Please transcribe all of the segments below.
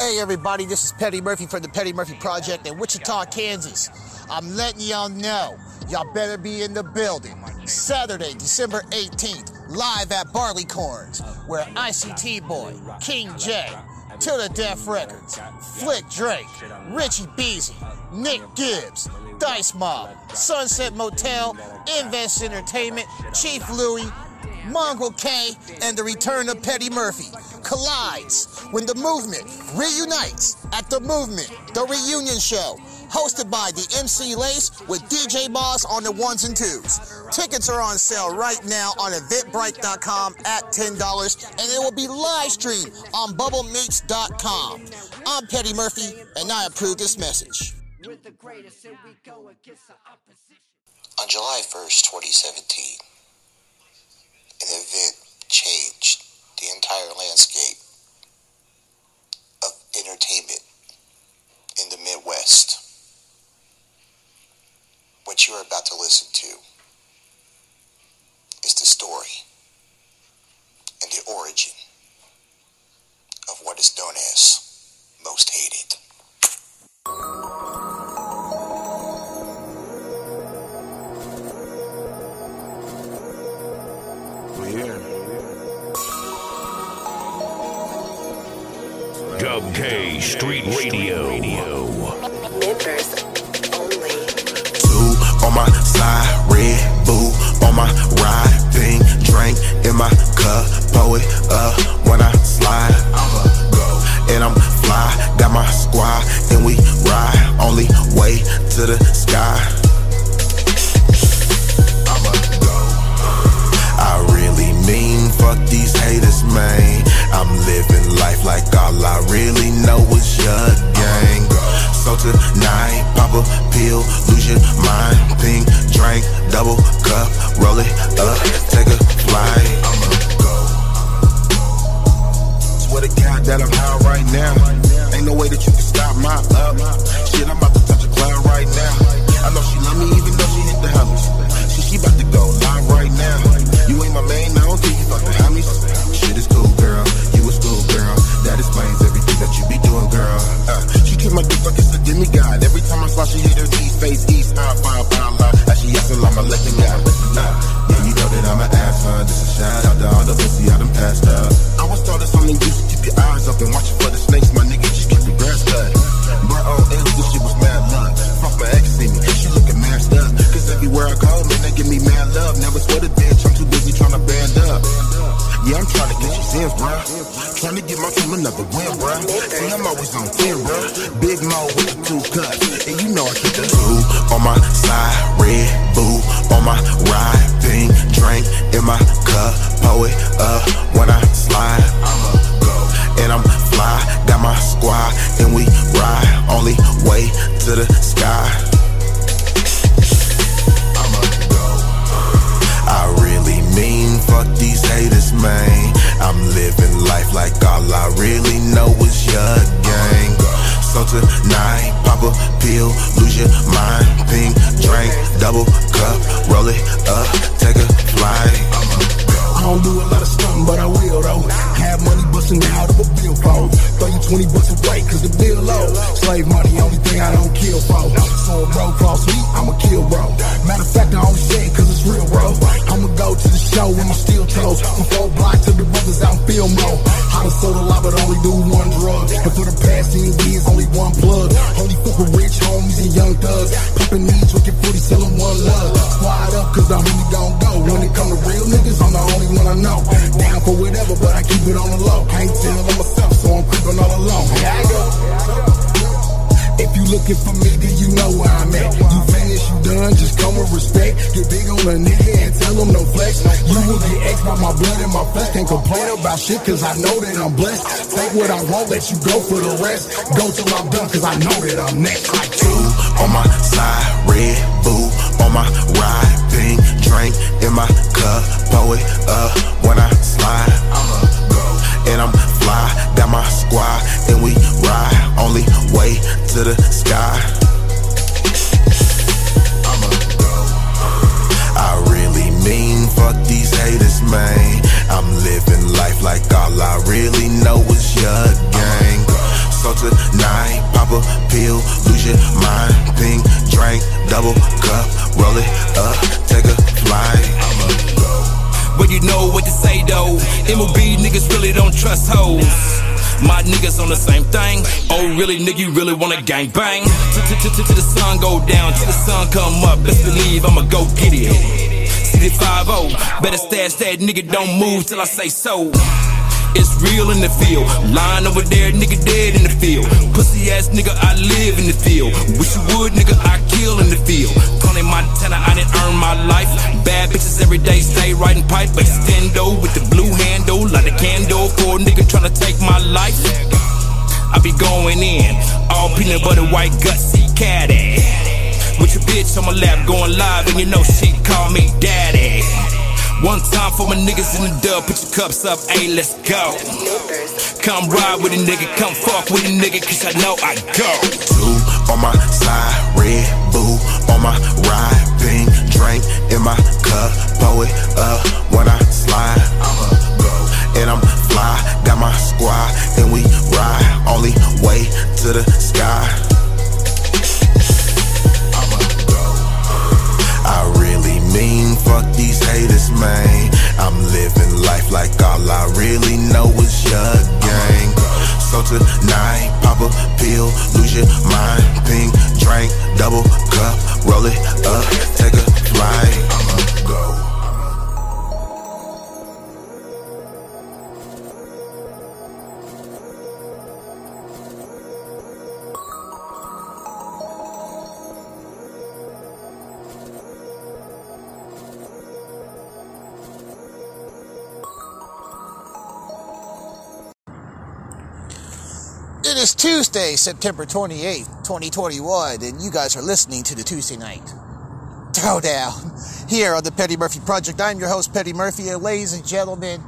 Hey everybody, this is Petty Murphy from the Petty Murphy Project in Wichita, Kansas. I'm letting y'all know, y'all better be in the building. Saturday, December 18th, live at Barleycorns, where ICT Boy, King J, To the Death Records, Flick Drake, Richie Beezy, Nick Gibbs, Dice Mob, Sunset Motel, Invest Entertainment, Chief Louie, Mongrel K, and the return of Petty Murphy collides when the movement reunites at the movement, the reunion show, hosted by the MC Lace with DJ Boss on the ones and twos. Tickets are on sale right now on eventbrite.com at $10, and it will be live streamed on bubblemeats.com. I'm Petty Murphy, and I approve this message. On July 1st, 2017, an event changed the entire landscape of entertainment in the Midwest. What you are about to listen to is the story and the origin of what is known as Most Hated. Dub K Street Radio. Members only. Two on my side, Red Bull on my ride, pink drink in my cup, pour it up when I slide. I'ma go and I'm fly, got my squad and we ride, only way to the sky. Fuck these haters, man. I'm living life like all I really know is your gang. So tonight, pop a pill, lose your mind. Pink drink, double cup, roll it up, take a flight. I'ma go. Swear to God that I'm high right now. Ain't no way that you can stop my up. Shit, I'm about to touch a cloud right now. I know she love me even though she hit the house. She, she about to go live right now. You ain't my main, You fuck the homies. Shit is cool, girl. You a school girl. That explains everything that you be doing, girl. Uh, she treat my dick like it's a demigod. Every time I fly, she hit her knees, face east, I find pound line. As she asking, I'm a legend guy. Yeah, you know that I'm an ass, huh? Just a shout out to all the pussy I done passed up. I was taught this something you should keep your eyes open, watch for the snakes, my nigga. Just keep your grass cut. Bro, on this shit was mad luck. Fuck my ex see me, she looking masked up. Cause everywhere I go, man, they give me mad love. Never sweat a bitch, Yeah, I'm trying to get you in, bro. Trying to get my team another win, bro. See, I'm always on 10, bro. Big Mo with the two cuts. And you know I keep the two on my side, red boo on my ride, pink drink in my cup, pour it up when I slide. I'ma go and I'm fly, got my squad and we ride, only way to the sky. Like all I really know is your gang. So tonight, pop a pill, lose your mind. Pink drink, double cup, roll it up, take a flight. I don't do a lot of stunting, but I will though. Have money busting out of a billfold. Throw you 20 bucks away, cause the bill low. Slave money, only thing I don't kill for. So a bro cross me, I'ma kill bro. Matter of fact, I only say it cause it's real, bro. I'ma go to the show with my steel toes. From four blocks to the brothers out in Fillmore. I done sold a lot, but only do one drug. And for the past 10 years, only one plug. Only fuck with rich homies and young thugs. Popping these, drinking 40, selling one love. Squad up, cause the homie gon' go. When it come to real niggas, I'm the only one I know. Down for whatever, but I keep it on the low. Myself, so I'm creeping all alone. Here I go. If you looking for me, then you know where I'm at. You you done, just come with respect. Get big on a nigga and tell him no flex. You will get X by my blood and my flesh. Can't complain about shit, cause I know that I'm blessed. Take what I want, let you go for the rest. Go till I'm done, cause I know that I'm next. Like Two on my side, red boo on my ride, pink drink in my cup, pour it up when I slide. I'ma go and I'm fly, got my squad and we ride, only way to the sky. I'ma go. I really mean fuck these haters, man. I'm living life like all I really know is your gang. So tonight, pop a pill, lose your mind, pink drink, double cup, roll it up, take a flight. But you know what to say though. MLB niggas really don't trust hoes. My niggas on the same thing. Oh, really, nigga, you really wanna gang bang? Till the sun go down, till the sun come up. Best believe I'ma go get it. City 5 better stash that nigga, don't move till I say so. It's real in the field. Lying over there, nigga dead in the field. Pussy ass nigga, I live in the field. Wish you would, nigga, I kill in the field. Tony Montana, I didn't earn my life. Bad bitches every day stay riding pipe. Extendo with the blue handle, light a candle for a nigga tryna take my life. I be going in, all peanut butter, white gutsy caddy. With your bitch on my lap, going live, and you know she call me daddy. One time for my niggas in the dub, put your cups up, hey, let's go. Come ride with a nigga, come fuck with a nigga, cause I know I go. Two on my side, red boo on my ride, pink drink in my cup, pour it up when I slide. I'ma go and I'm fly, got my squad and we ride, only way to the sky. I'ma go. I really fuck these haters, man. I'm living life like all I really know is your gang. So tonight, pop a pill, lose your mind, pink drink, double cup, roll it up, take a flight. I'ma go. Is Tuesday, September 28th, 2021, and you guys are listening to the Tuesday Night Throwdown here on the Petty Murphy Project. I'm your host, Petty Murphy, and ladies and gentlemen,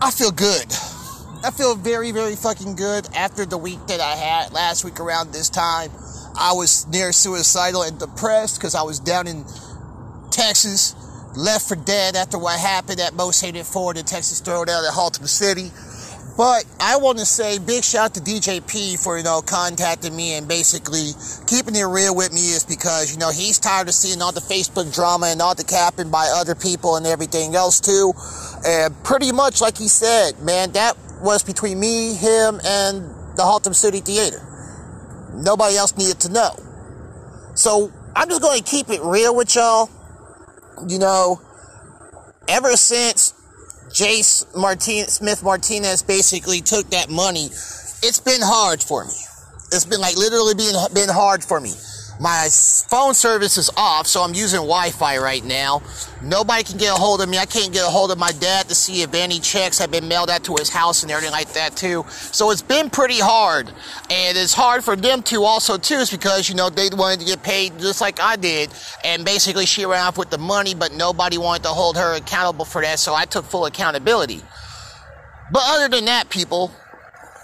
I feel good. I feel very, very fucking good after the week that I had last week around this time. I was near suicidal and depressed because I was down in Texas, left for dead after what happened at Most Hated Ford in Texas Throwdown at Haltom City. But I want to say big shout to DJP for, you know, contacting me and basically keeping it real with me is because, you know, he's tired of seeing all the Facebook drama and all the capping by other people and everything else too. And pretty much like he said, man, that was between me, him, and the Haltom City Theater. Nobody else needed to know. So I'm just going to keep it real with y'all. You know, ever since Jace Martin- Smith Martinez basically took that money, it's been hard for me. It's been like literally being been hard for me. My phone service is off, so I'm using Wi-Fi right now. Nobody can get a hold of me. I can't get a hold of my dad to see if any checks have been mailed out to his house and everything like that too. So it's been pretty hard, and it's hard for them too also too, is because you know they wanted to get paid just like I did, and basically she ran off with the money, but nobody wanted to hold her accountable for that, so I took full accountability. But other than that, people,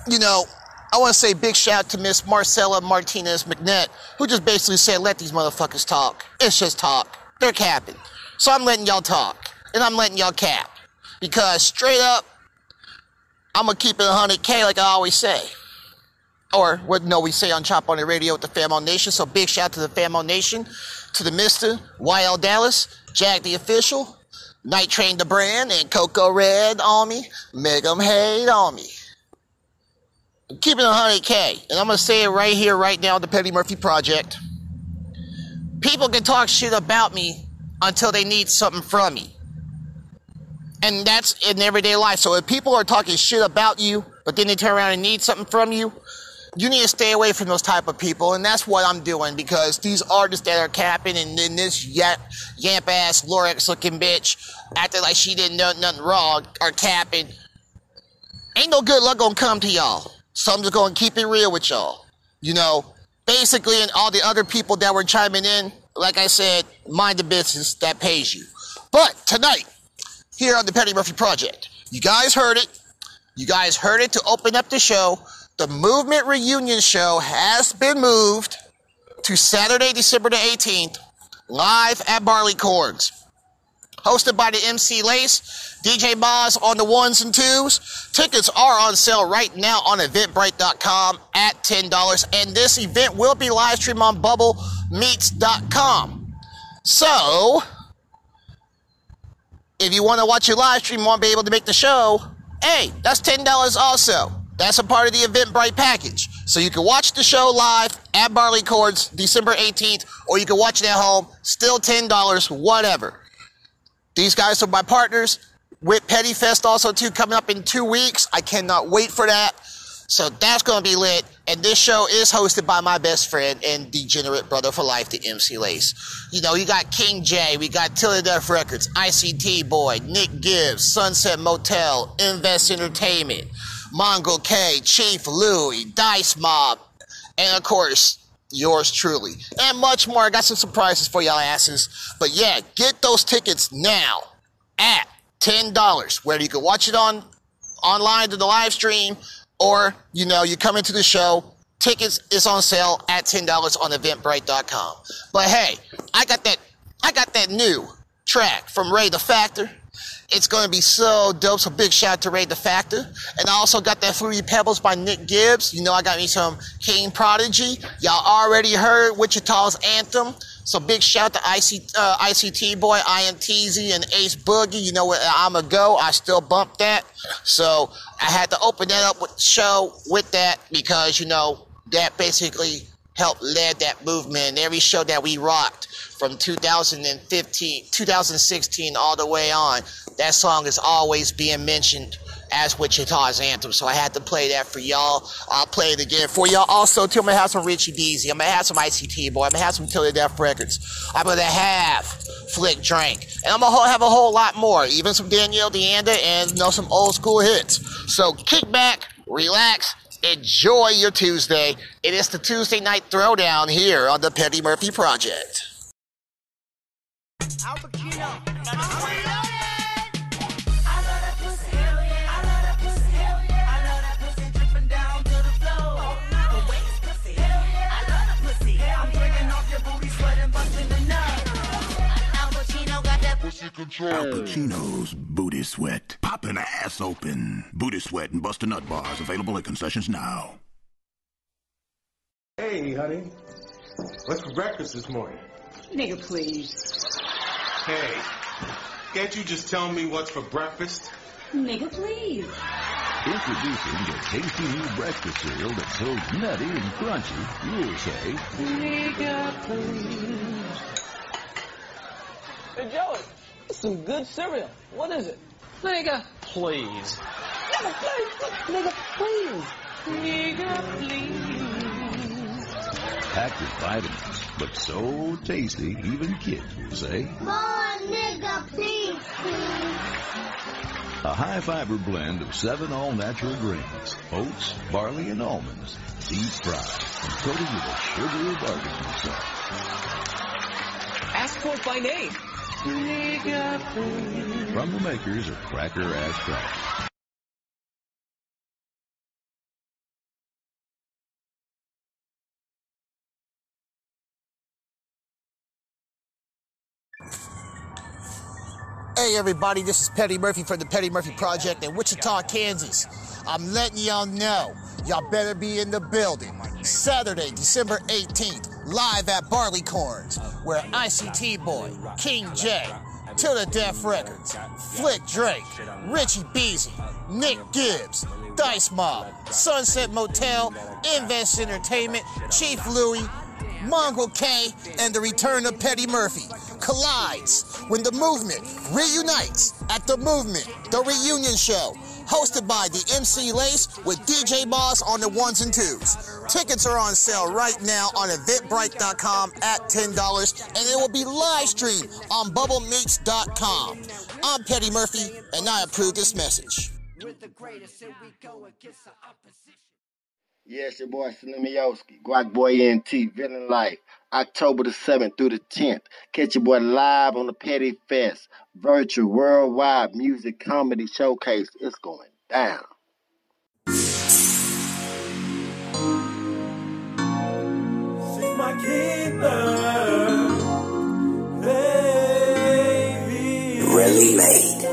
you know, I want to say big shout out to Miss Marcella Martinez McNett, who just basically said, let these motherfuckers talk. It's just talk. They're capping. So I'm letting y'all talk. And I'm letting y'all cap. Because straight up, I'm going to keep it 100K like I always say. Or what no we say on Chop on the Radio with the Famo Nation. So big shout out to the Famo Nation, to the Mr. YL Dallas, Jack the Official, Night Train the Brand, and Coco Red on me. Make hate on me keep it 100K. And I'm going to say it right here, right now, the Petty Murphy Project. People can talk shit about me until they need something from me. And that's in everyday life. So if people are talking shit about you, but then they turn around and need something from you, you need to stay away from those type of people, and that's what I'm doing because these artists that are capping and then this yap, yamp ass Lorex looking bitch acting like she didn't know nothing wrong are capping. Ain't no good luck gonna come to y'all. So I'm just gonna keep it real with y'all. You know, basically, and all the other people that were chiming in, like I said, mind the business that pays you. But tonight, here on the Petty Murphy Project, you guys heard it. You guys heard it to open up the show. The Movement Reunion Show has been moved to Saturday, December the 18th, live at Barleycorns. Hosted by the MC Lace, DJ Boz on the ones and twos. Tickets are on sale right now on Eventbrite.com at $10, and this event will be live streamed on BubbleMeets.com. So, if you want to watch your live stream won't be able to make the show, hey, that's $10 also. That's a part of the Eventbrite package. So you can watch the show live at Barleycorns December 18th, or you can watch it at home, still $10, whatever. These guys are my partners with Petty Fest also too coming up in two weeks. I cannot wait for that. So that's to be lit. And this show is hosted by my best friend and degenerate brother for life, the MC Lace. You know, you got King J, we got Till the Death Records, ICT Boy, Nick Gibbs, Sunset Motel, Invest Entertainment, Mongo K, Chief Louie, Dice Mob, and of course, yours truly. And much more. I got some surprises for y'all asses. But yeah, get those tickets now at $10. Whether you can watch it on online to the live stream or, you know, you come into the show. Tickets is on sale at $10 on eventbrite.com. But hey, I got that I got that new track from Ray the Factor. It's going to be so dope. So big shout out to Ray the Factor. And I also got that Fruity Pebbles by Nick Gibbs. You know, I got me some King Prodigy. Y'all already heard Wichita's Anthem. So big shout to IC, uh, ICT Boy, INTZ, and Ace Boogie. You know what? I'm a go. I still bump that. So I had to open that up with show with that because, you know, that basically helped lead that movement. Every show that we rocked from 2015, 2016 all the way on, that song is always being mentioned as Wichita's anthem. So I had to play that for y'all. I'll play it again for y'all. Also, too, I'm gonna have some Richie Beezy. I'm gonna have some ICT Boy. I'm gonna have some Till Death Records. I'm gonna have Flick Drink. And I'm gonna have a whole lot more. Even some Danielle Deanda and you know some old school hits. So kick back, relax, enjoy your Tuesday. It is the Tuesday night throwdown here on the Petty Murphy Project. Al Pacino. Al Pacino's Booty Sweat. Popping ass open. Booty Sweat and Buster Nut Bars available at concessions now. Hey, honey. What's for breakfast this morning? Nigga, please. Hey, can't you just tell me what's for breakfast? Nigga, please. Introducing the tasty new breakfast cereal that's so nutty and crunchy, you'll say, Nigga, please. Hey, Joey, that's some good cereal. What is it? Nigga. Please. Nigga, please. Nigga, please. Nigga, please. packed with vitamins, but so tasty, even kids will say, More nigga, please, please. a high fiber blend of seven all natural grains, oats, barley, and almonds, deep fried and coated with a sugary barbecue sauce. Ask for it by name. From the makers of Cracker Crackers. Hey everybody, this is Petty Murphy from the Petty Murphy Project in Wichita, Kansas. I'm letting y'all know, y'all better be in the building. Saturday, December 18th, live at Barleycorns, where ICT Boy, King J, To the Death Records, Flick Drake, Richie Beezy, Nick Gibbs, Dice Mob, Sunset Motel, Invest Entertainment, Chief Louie, Mongrel K, and the return of Petty Murphy. Collides when the movement reunites at the movement, the reunion show, hosted by the MC Lace with DJ Boss on the ones and twos. Tickets are on sale right now on eventbrite.com at $10, and it will be live streamed on bubblemeats.com. I'm Petty Murphy, and I approve this message. Yes, your boy Slimioski, Guac Boy NT, Villain Life, October the 7th through the 10th. Catch your boy live on the Petty Fest, virtual worldwide music comedy showcase. It's going down. She's my keeper, baby. Really made.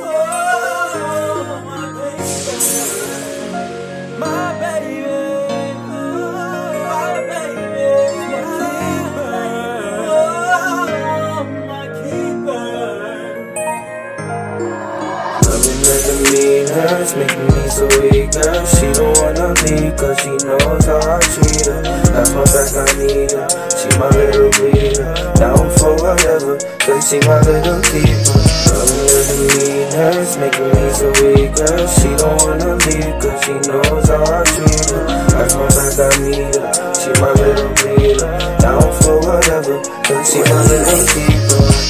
Her, making me so weak, girl. She don't wanna leave, cause she knows how I treat her. That's my back, I need her. She my little bleeder. Down for whatever, cause she my little keeper. Loving doesn't mean her, making me so weak, girl. She don't wanna leave, cause she knows how I treat her. That's my back, I need her. She my little bleeder. Down for whatever, cause she my little keeper.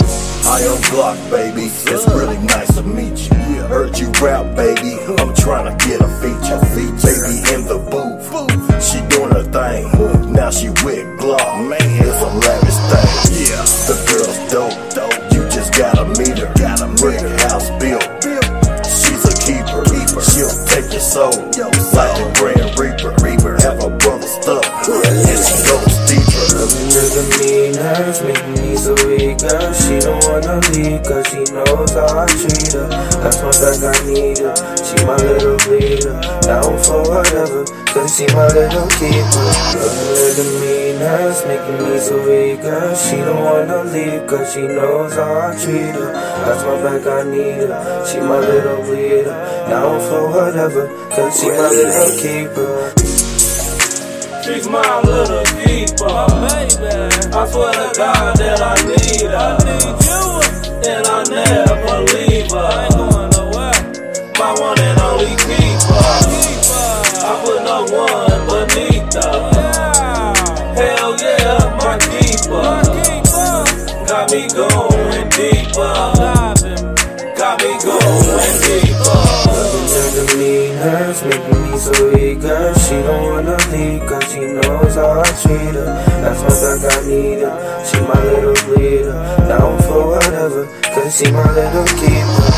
I am Block, baby. It's really nice to meet you. Heard you rap, baby. I'm trying to get a feature. Baby in the booth. She doing her thing. Now she with Glock. Man, it's a lavish thing. Yeah, the girl's dope. You just gotta meet her. Got a brick house built. She's a keeper. She'll take your soul. Like the Grand Reaper. Reaper, have a brother stuck. And she goes deeper. Loving her, making me girl. She don't wanna leave, cause she knows how I treat her. That's my back, I need her. She my little bleeder. Down for whatever, cause she my little keeper. Mean her, it's making me so weak, girl. She don't wanna leave, cause she knows how I treat her. That's my back, I need her. She my little bleeder. Down for whatever, cause she my little keeper. She's my little keeper, baby. I swear to God that I need her. I need you, and I never leave her. I ain't going nowhere. My one and only keeper. keeper. I put no one beneath her. Yeah. Hell yeah, my keeper. my keeper. Got me going deeper. Got me going deeper. Loving doesn't mean her, it's weak, girl. She don't wanna leave, cause she knows how I treat her. That's back, I need her. She my little bleeder. Down for whatever, cause she my little keeper.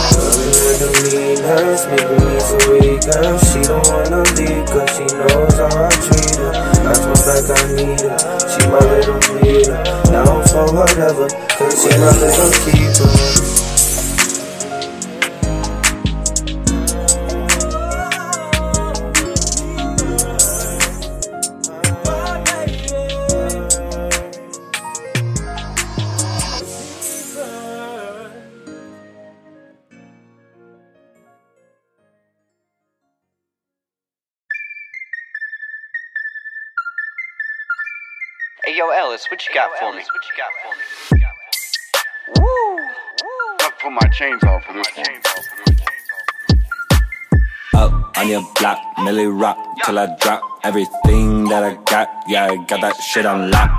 Loving her, it's making me so weak, girl. She don't wanna leave, cause she knows how I treat her. That's back, I need her. She my little bleeder. Down for whatever, cause she my little keeper. Ellis, what you got for me? What you got for me? I put my chains off for this one. Up on your block, Millie rock till I drop everything that I got. Yeah, I got that shit on lock.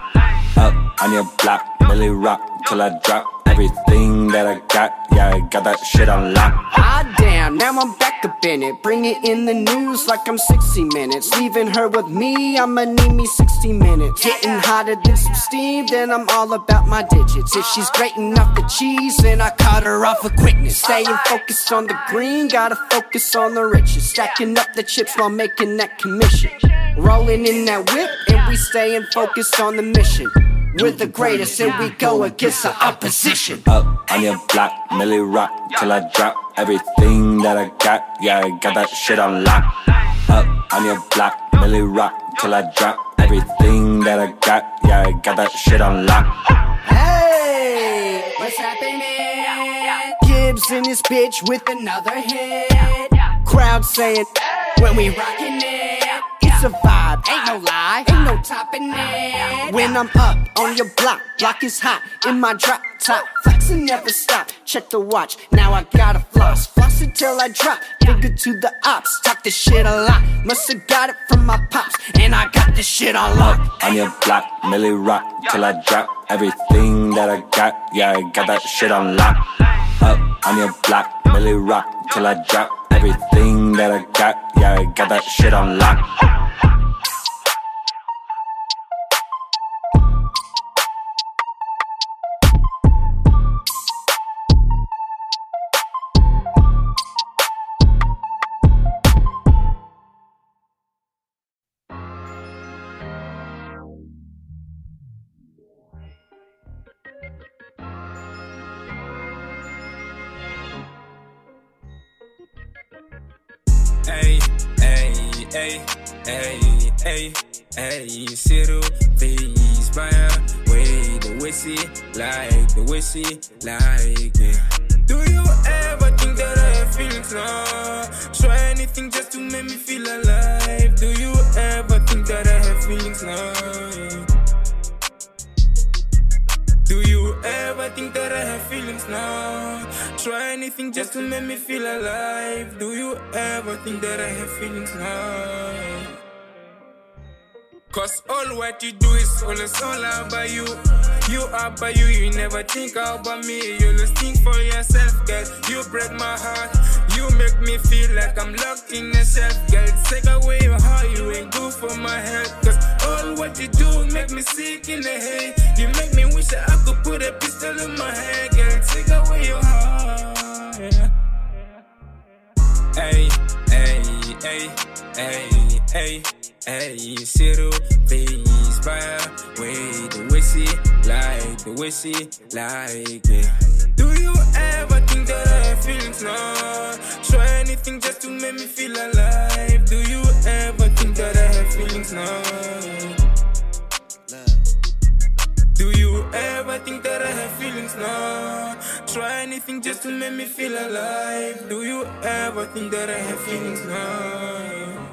Up on your block, Millie rock till I drop everything that I got. Yeah, I got that shit on lock. Ah, damn, now I'm back up in it. Bring it in the news like I'm 60 minutes. Leaving her with me, I'ma need me 60 minutes. Getting hotter than some steam, then I'm all about my digits. If she's grating off the cheese, then I cut her off with quickness. Staying focused on the green, gotta focus on the riches. Stacking up the chips while making that commission. Rolling in that whip, and we staying focused on the mission. We're the greatest, and we go against the opposition. Up on your block, Millie rock till I drop everything that I got. Yeah, I got that shit on lock. Up on your block, Millie rock till I drop everything that I got. Yeah, I got that shit on lock. Hey, what's happening? Gibbs in this bitch with another hit. Crowd saying when we rockin' it. It's a vibe, ain't no lie, ain't no topping it. When I'm up on your block, block is hot in my drop top. Flexing never stop. Check the watch, now I gotta floss. floss it till I drop. Figure to the ops, talk this shit a lot. Musta got it from my pops, and I got this shit on lock. On your block, Millie rock till I drop everything that I got. Yeah, I got that shit on lock. Up on your block, Millie rock till I drop everything that I got. Yeah, I got that shit on lock. Hey, Cyril, please buy way the whiskey, like the whiskey, like it. Do you ever think that I have feelings now? Try anything just to make me feel alive. Do you ever think that I have feelings now? Do you ever think that I have feelings now? Try anything just to make me feel alive. Do you ever think that I have feelings now? Cause all what you do is always all about you. You are by you, you never think about me. You just think for yourself, girl. You break my heart. You make me feel like I'm locked in a self, girl. Take away your heart, you ain't good for my health. Cause all what you do make me sick in the head. You make me wish that I could put a pistol in my head, girl. Take away your heart. Hey, hey, hey, hey, hey, hey, Cyril, please buy way the whiskey, like the whiskey, like it. Do you ever think that I have feelings now? Try anything just to make me feel alive. Do you ever think that I have feelings now? Do you ever think that I have feelings now? Try anything just to make me feel alive. Do you ever think that I have feelings now?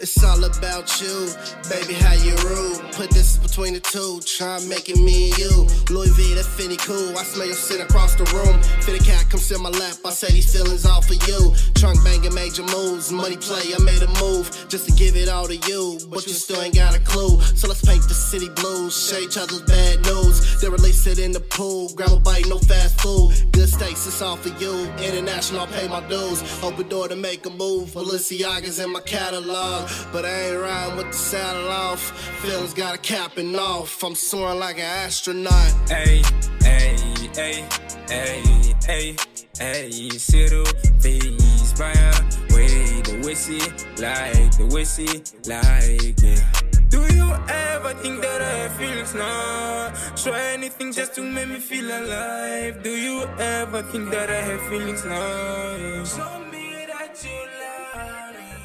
It's all about you, baby, how you rule. Put this between the two, try making me and you. Louis V, that Finny cool. I smell your scent across the room. Fitty cat come sit my lap, I say these feelings all for you. Trunk banging major moves, money play, I made a move just to give it all to you. But you still ain't got a clue, so let's paint the city blues. Share each other's bad news. Then release it in the pool. Grab a bite, no fast food. Good steaks, it's all for you. International, I pay my dues. Open door to make a move. Balenciaga's in my catalog. But I ain't riding with the saddle off. Feelings got a capping off. I'm soaring like an astronaut. Hey, hey, hey, hey, hey, hey, Cyril, please buy way the whiskey, like the whiskey, like it. Do you ever think that I have feelings now? Try anything just to make me feel alive. Do you ever think that I have feelings now? Show me that you.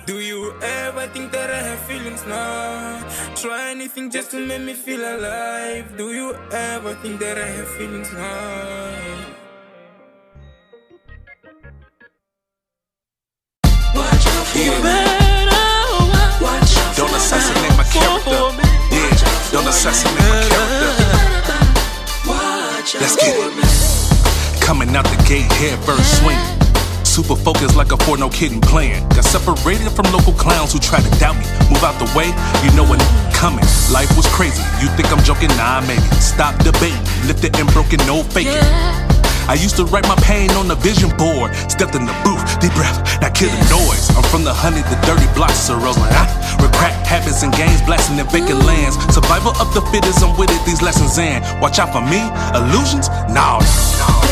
Do you ever think that I have feelings now? Try anything just to make me feel alive. Do you ever think that I have feelings now? Watch your feel better. Don't assassinate my character. Yeah, don't assassinate my character. Let's get it. Coming out the gate, head first swing. Super focused like a for no kidding plan. Got separated from local clowns who try to doubt me. Move out the way, you know when coming. Life was crazy. You think I'm joking? Nah, maybe. Stop debating. Lifted and broken, no faking. I used to write my pain on the vision board. Stepped in the booth, deep breath, now kill the noise. I'm from the honey, the dirty blocks, so rose like ah. With crack habits and games, blasting in vacant lands. Survival of the fittest, I'm with it, these lessons in. Watch out for me, illusions? Nah. No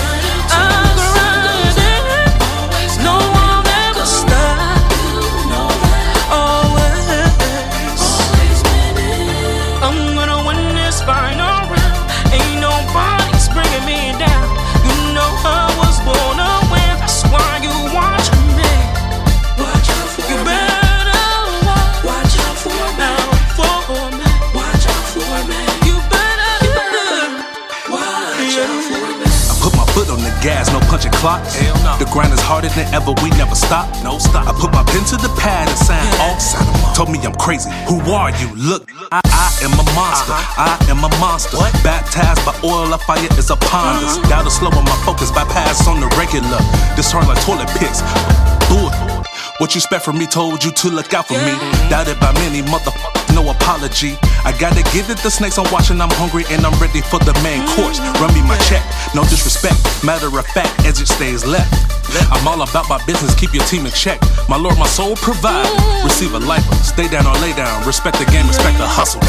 No. The grind is harder than ever, we never stop. No stop. I put my pen to the pad and sign yeah. off. Sign Told me I'm crazy. Who are you? Look, I, I am a monster. Uh-huh. I am a monster. What? Baptized by oil, of fire is a ponders. Mm-hmm. Uh-huh. Slow on my focus, bypass on the regular. This hard like toilet picks. Bull. What you expect from me told you to look out for me. Doubted by many motherfuckers, no apology. I gotta give it the snakes I'm watching, I'm hungry and I'm ready for the main course. Run me my check, no disrespect. Matter of fact, as it stays left. I'm all about my business, keep your team in check. My lord, my soul provide. Receive a lifer, stay down or lay down. Respect the game, respect the hustle.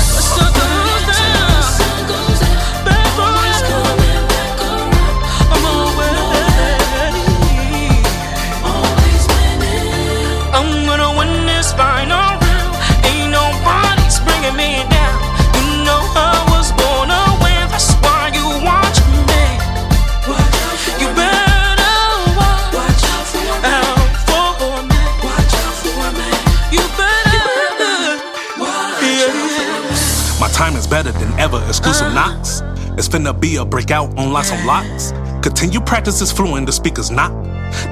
Ever. Exclusive uh-huh. knocks. It's finna be a breakout on lots of uh-huh. locks. Continue practice is fluent, the speakers not.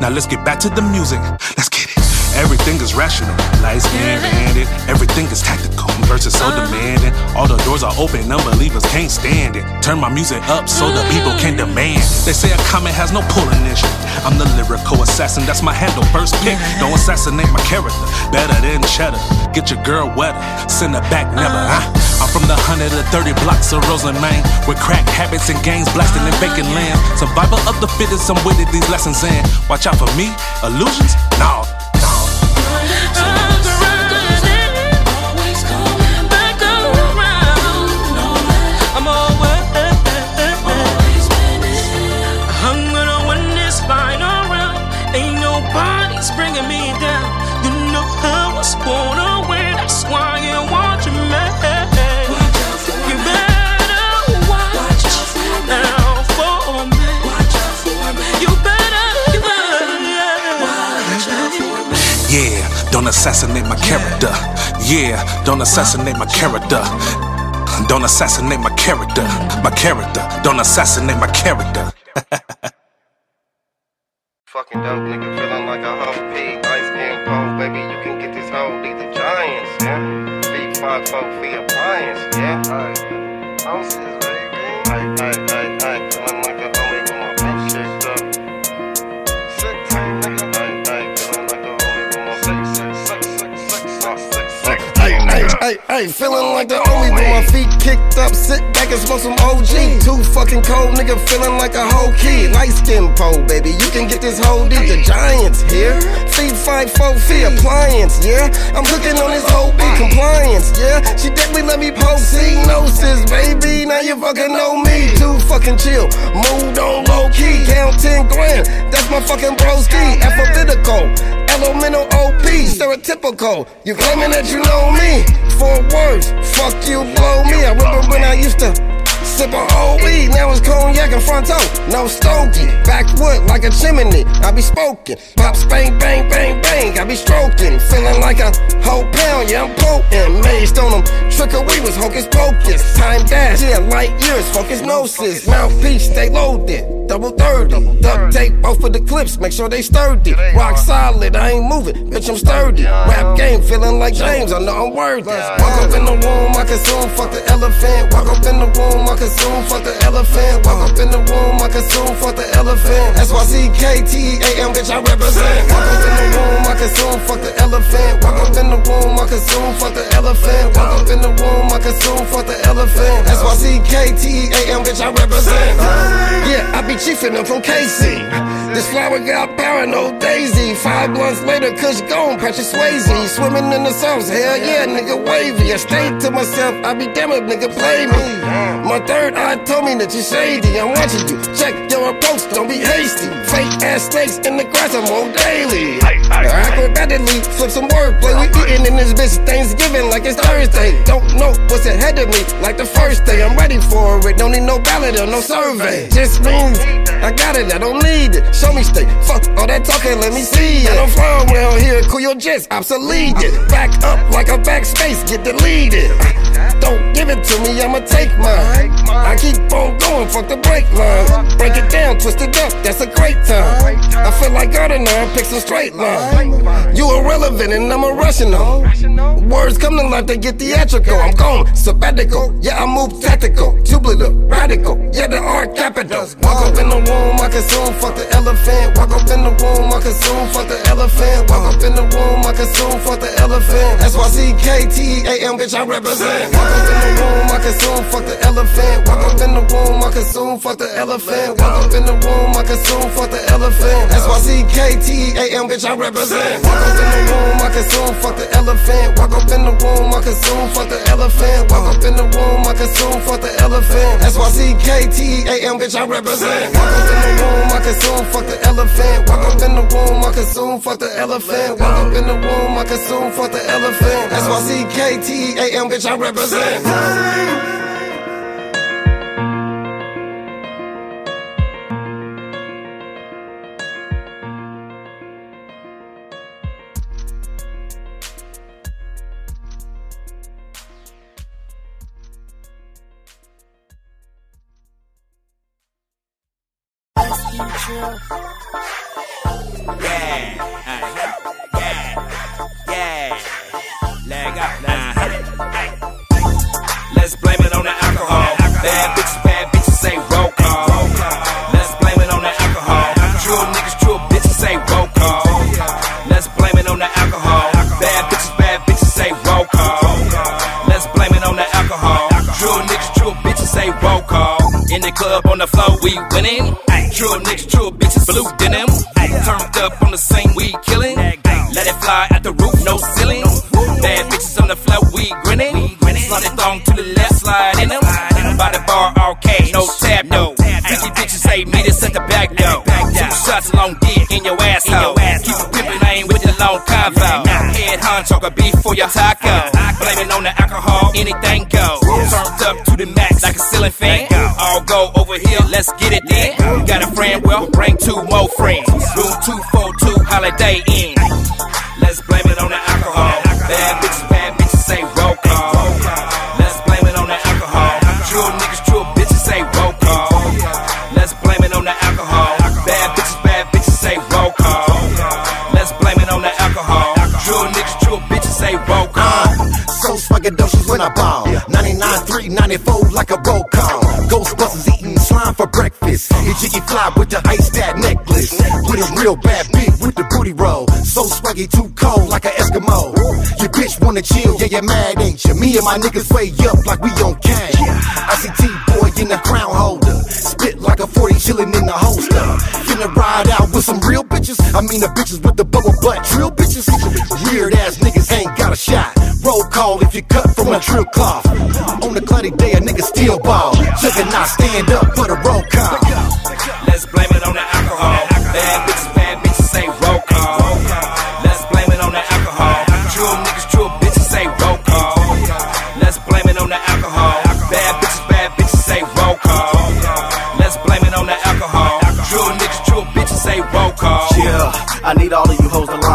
Now let's get back to the music. Let's get it. Everything is rational, lights being banded. Everything is tactical, verses so uh-huh. demanding. All the doors are open, unbelievers can't stand it. Turn my music up so the mm. people can demand. They say a comment has no pulling issue. I'm the lyrical assassin, that's my handle. First pick, don't assassinate my character. Better than cheddar. Get your girl wetter, send her back never. Uh. Huh? I'm from the 130 blocks of Roseland, Maine, with crack habits and gangs blasting in vacant uh. land. Survival of the fittest, I'm with it, these lessons in. Watch out for me, illusions? No. Don't assassinate my character. Yeah, don't assassinate my character. Don't assassinate my character. My character. Don't assassinate my character. Fucking dope nigga feeling like a hump pig. Light skin pole, baby, you can get this hoe. These are giants, yeah. Big five four feet appliance, yeah. Alright. Houses, baby. Aight, aight, aight, hey, hey, feeling like the only with my feet kicked up, sit back and smoke some OG. Too fucking cold, nigga, feeling like a whole kid. Light skin pole, baby, you can get this whole D. The Giants here, feet five four feet appliance, yeah. I'm cooking on this whole big compliance, yeah. She definitely let me poke gnosis, baby. Now you fucking know me. Too fucking chill, moved on low key, count ten grand. That's my fucking broski, alphabetical. Elemental OP, stereotypical. You claiming that you know me? Four words, fuck you, blow me. I remember when I used to sip on OE. Now it's cognac and fronto, no stogie. Backwood like a chimney, I be smoking. Pop, bang, bang, bang, bang. I be stroking. Feeling like a whole pound, yeah, I'm potent. Mazed on them, trickery was hocus pocus. Time dash, yeah, light years, focus gnosis. Mouthpiece, stay loaded. Double 30. Duct tape both of the clips, make sure they sturdy. Rock solid, I ain't moving, bitch, I'm sturdy. Rap game, feeling like James, I know I'm worthy. Walk up in the room, I consume, fuck the elephant. Walk up in the room, I consume, fuck the elephant. Walk up in the room, I consume, fuck the elephant. S-Y-C-K-T-A-M, bitch, I represent. Walk up in the room, I consume, fuck the elephant. Walk up in the room, I consume, fuck the elephant. Walk up in the room, I consume, fuck the elephant. S-Y-C-K-T-A-M, bitch, I represent. Yeah, I be chiefing them from KC. This flower got paranoid daisy. Five months later, Kush gone, Patrick Swayze. Swimming in the sauce, hell yeah, nigga wavy. I stay to myself, I be damn if nigga play me. My third eye told me that you shady. I'm watching you, check your approach, don't be hasty. Fake ass snakes in the grass, I'm on daily. Acrobatically, flip some wordplay. We eating in this bitch Thanksgiving like it's Thursday. Don't know what's ahead of me, like the first day. I'm ready for it, don't need no ballot or no survey. Just means I got it, I don't need it. Show me stay, fuck all that talking, let me see it. I don't fly around here, cool your jets, obsolete it. Back up like a backspace, get deleted. Don't give it to me, I'ma take mine. I keep on going, fuck the brake line. Break it down, twist it up, that's a great time. I feel like Gardner, pick some straight line. You irrelevant and I'm irrational. Words come to life, they get theatrical. I'm gone, sabbatical. Yeah, I move tactical. Tubular, radical. Yeah, the art capital. Walk up in the room, I consume, fuck the elephant. Walk up in the room, I consume, fuck the elephant. Walk up in the room, I consume, fuck the elephant. That's why C-K-T-A-M, bitch, I represent. Walk up in the room, I consume, fuck the elephant. Walk up in the room, I consume, fuck the elephant. Walk up in the room, I consume, fuck the elephant. That's bitch, I represent. Walk up in the room, I consume, fuck the elephant. Walk up in the room, I consume, fuck the elephant. Walk up in the room, I consume, fuck the elephant. That's bitch, I represent. Walk up in the room, I consume, fuck the elephant. Walk up in the room, I consume, fuck the elephant. Walk up in the room, I consume, fuck the elephant. That's bitch, I represent. Yeah, winning. True niggas, true bitches, blue denim. Turned up on the scene, we killing. Let it fly at the roof, no ceiling. Bad bitches on the floor, we grinning. Slide it thong to the left, slide in them. By the bar, arcade, no tap, no. Freaky bitches say meet us at the back door. Two shots long dick in your asshole. Keep it pimpin', I ain't with the long convo. Head honcho, got beef for your taco. Blame it on the alcohol, anything goes. Turned up to the max like a ceiling fan. Let's get it then. Got a friend, well, bring two more friends. Room 242, Holiday Inn. Let's blame it on the alcohol. Bad bitches, bad bitches say roll call. Let's blame it on the alcohol. True niggas, true bitches say roll call. Let's blame it on the alcohol. Bad bitches, bad bitches say roll call. Let's blame it on the alcohol. True niggas, true bitches say roll call. So swaggadocious when I ball. 99, 3, 94 like a roll call. Ghostbusters eating for breakfast. Your jiggy fly with the ice that necklace. With a real bad beat with the booty roll. So swaggy, too cold like an Eskimo. Your bitch wanna chill, yeah, you're mad, ain't you? Me and my niggas way up like we on cash. I see T-boy in the crown holder. Spit like a 40 chillin' in the holster. Finna ride out with some real bitches. I mean the bitches with the bubble butt. Drill bitches. Weird ass niggas ain't got a shot. Roll call if you cut from a drill cloth. On a cloudy day, a nigga still ball. Chugga not stand up for the roll call. Let's blame it on the alcohol. Bad bitches, bad bitches say roll call. Let's blame it on the alcohol. True niggas, true bitches say roll call. Let's blame it on the alcohol. Bad bitches, bad bitches say roll call. Let's blame it on the alcohol. True niggas, true bitches say roll call. Yeah, I need all of you hoes to line up. Them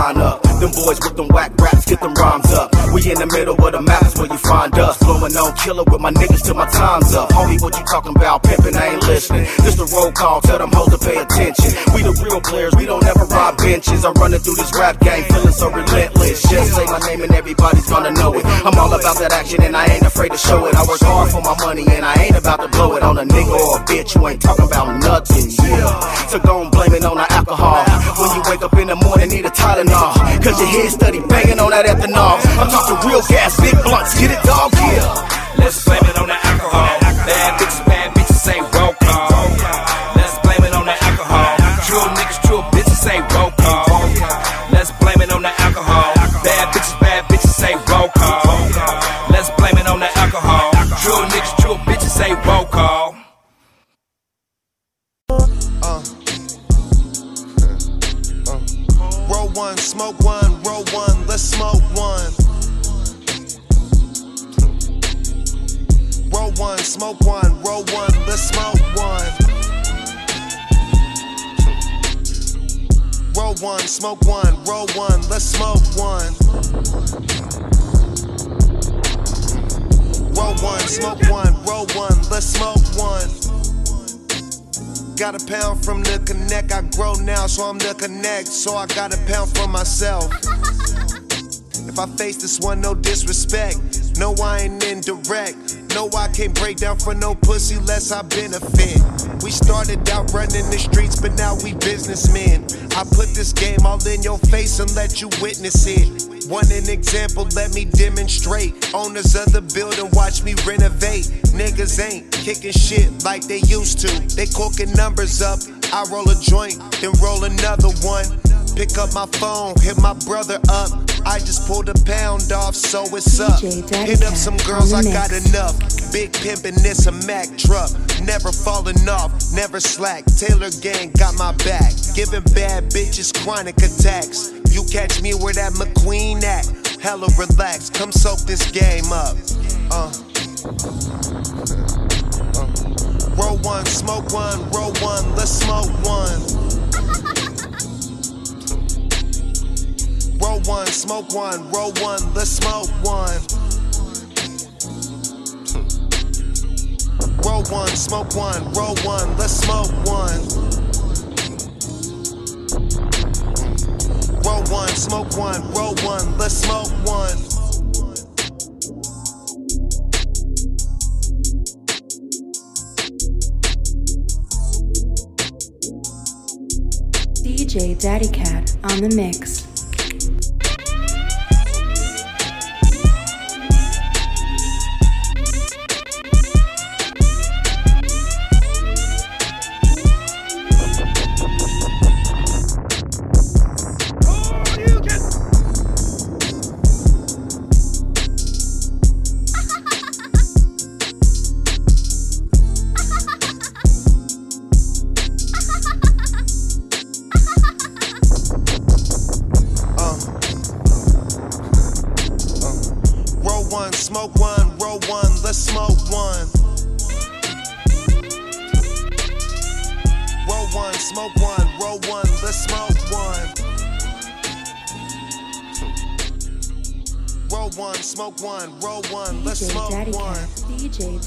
boys with them whack raps, get them rhymes up. We in the middle of the map is where you find us. Blowing on killer with my niggas till my time's up. Homie, what you talking about? Pimpin', I ain't listening. This the roll call, tell them hoes to pay attention. We the real players, we don't ever rob benches. I'm running through this rap game, feeling so relentless. Just say my name and everybody's gonna know it. I'm all about that action and I ain't afraid to show it. I work hard for my money and I ain't about to blow it on a nigga or a bitch who ain't talking about nothing. Yeah, so gon' blame it on the alcohol. When you wake up in the morning, need a Tylenol. Cause your head steady banging on that ethanol. I'm talking real gas, big blunts, get it, dog? Yeah. Let's blame it on the alcohol. Bad bitches, bad bitches say roll. Let's blame it on the alcohol. True niggas, true bitches say roll. Let's blame it on the alcohol. Bad bitches, bad bitches say roll. One, smoke one, roll one, let's smoke one. Roll one, smoke one, roll one, let's smoke one. Roll one, smoke one, roll one, let's smoke one. Roll one, smoke one, roll one, let's smoke one. Got a pound from the connect, I grow now, so I'm the connect, so I got a pound for myself. If I face this one, no disrespect. No, I ain't indirect. No, I can't break down for no pussy less I benefit. We started out running the streets, but now we businessmen. I put this game all in your face and let you witness it. One an example, let me demonstrate. Owners of the building, watch me renovate. Niggas ain't kicking shit like they used to. They corking numbers up. I roll a joint, then roll another one. Pick up my phone, hit my brother up. I just pulled a pound off, so it's up. Hit up some girls, I got enough. Big pimpin', this a Mack truck. Never falling off, never slack. Taylor gang got my back. Giving bad bitches chronic attacks. You catch me where that McQueen at. Hella relax, come soak this game up. Uh. uh. Roll one, smoke one, roll one, let's smoke one. One, smoke one, roll one, let's smoke one. Roll one, smoke one, roll one, let's smoke one. Roll one, smoke one, roll one, let's smoke one. DJ Daddy Cat on the mix.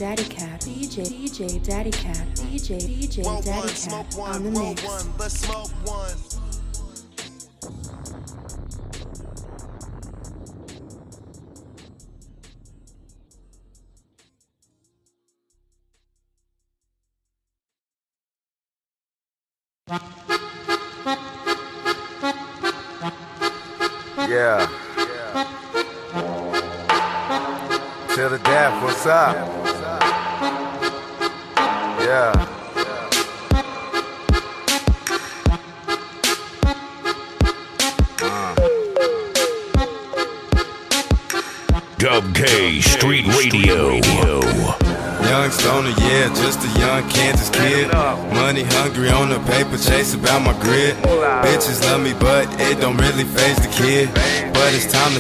Daddy Cat, DJ DJ Daddy Cat, DJ DJ Daddy Cat on the mix. let's smoke one.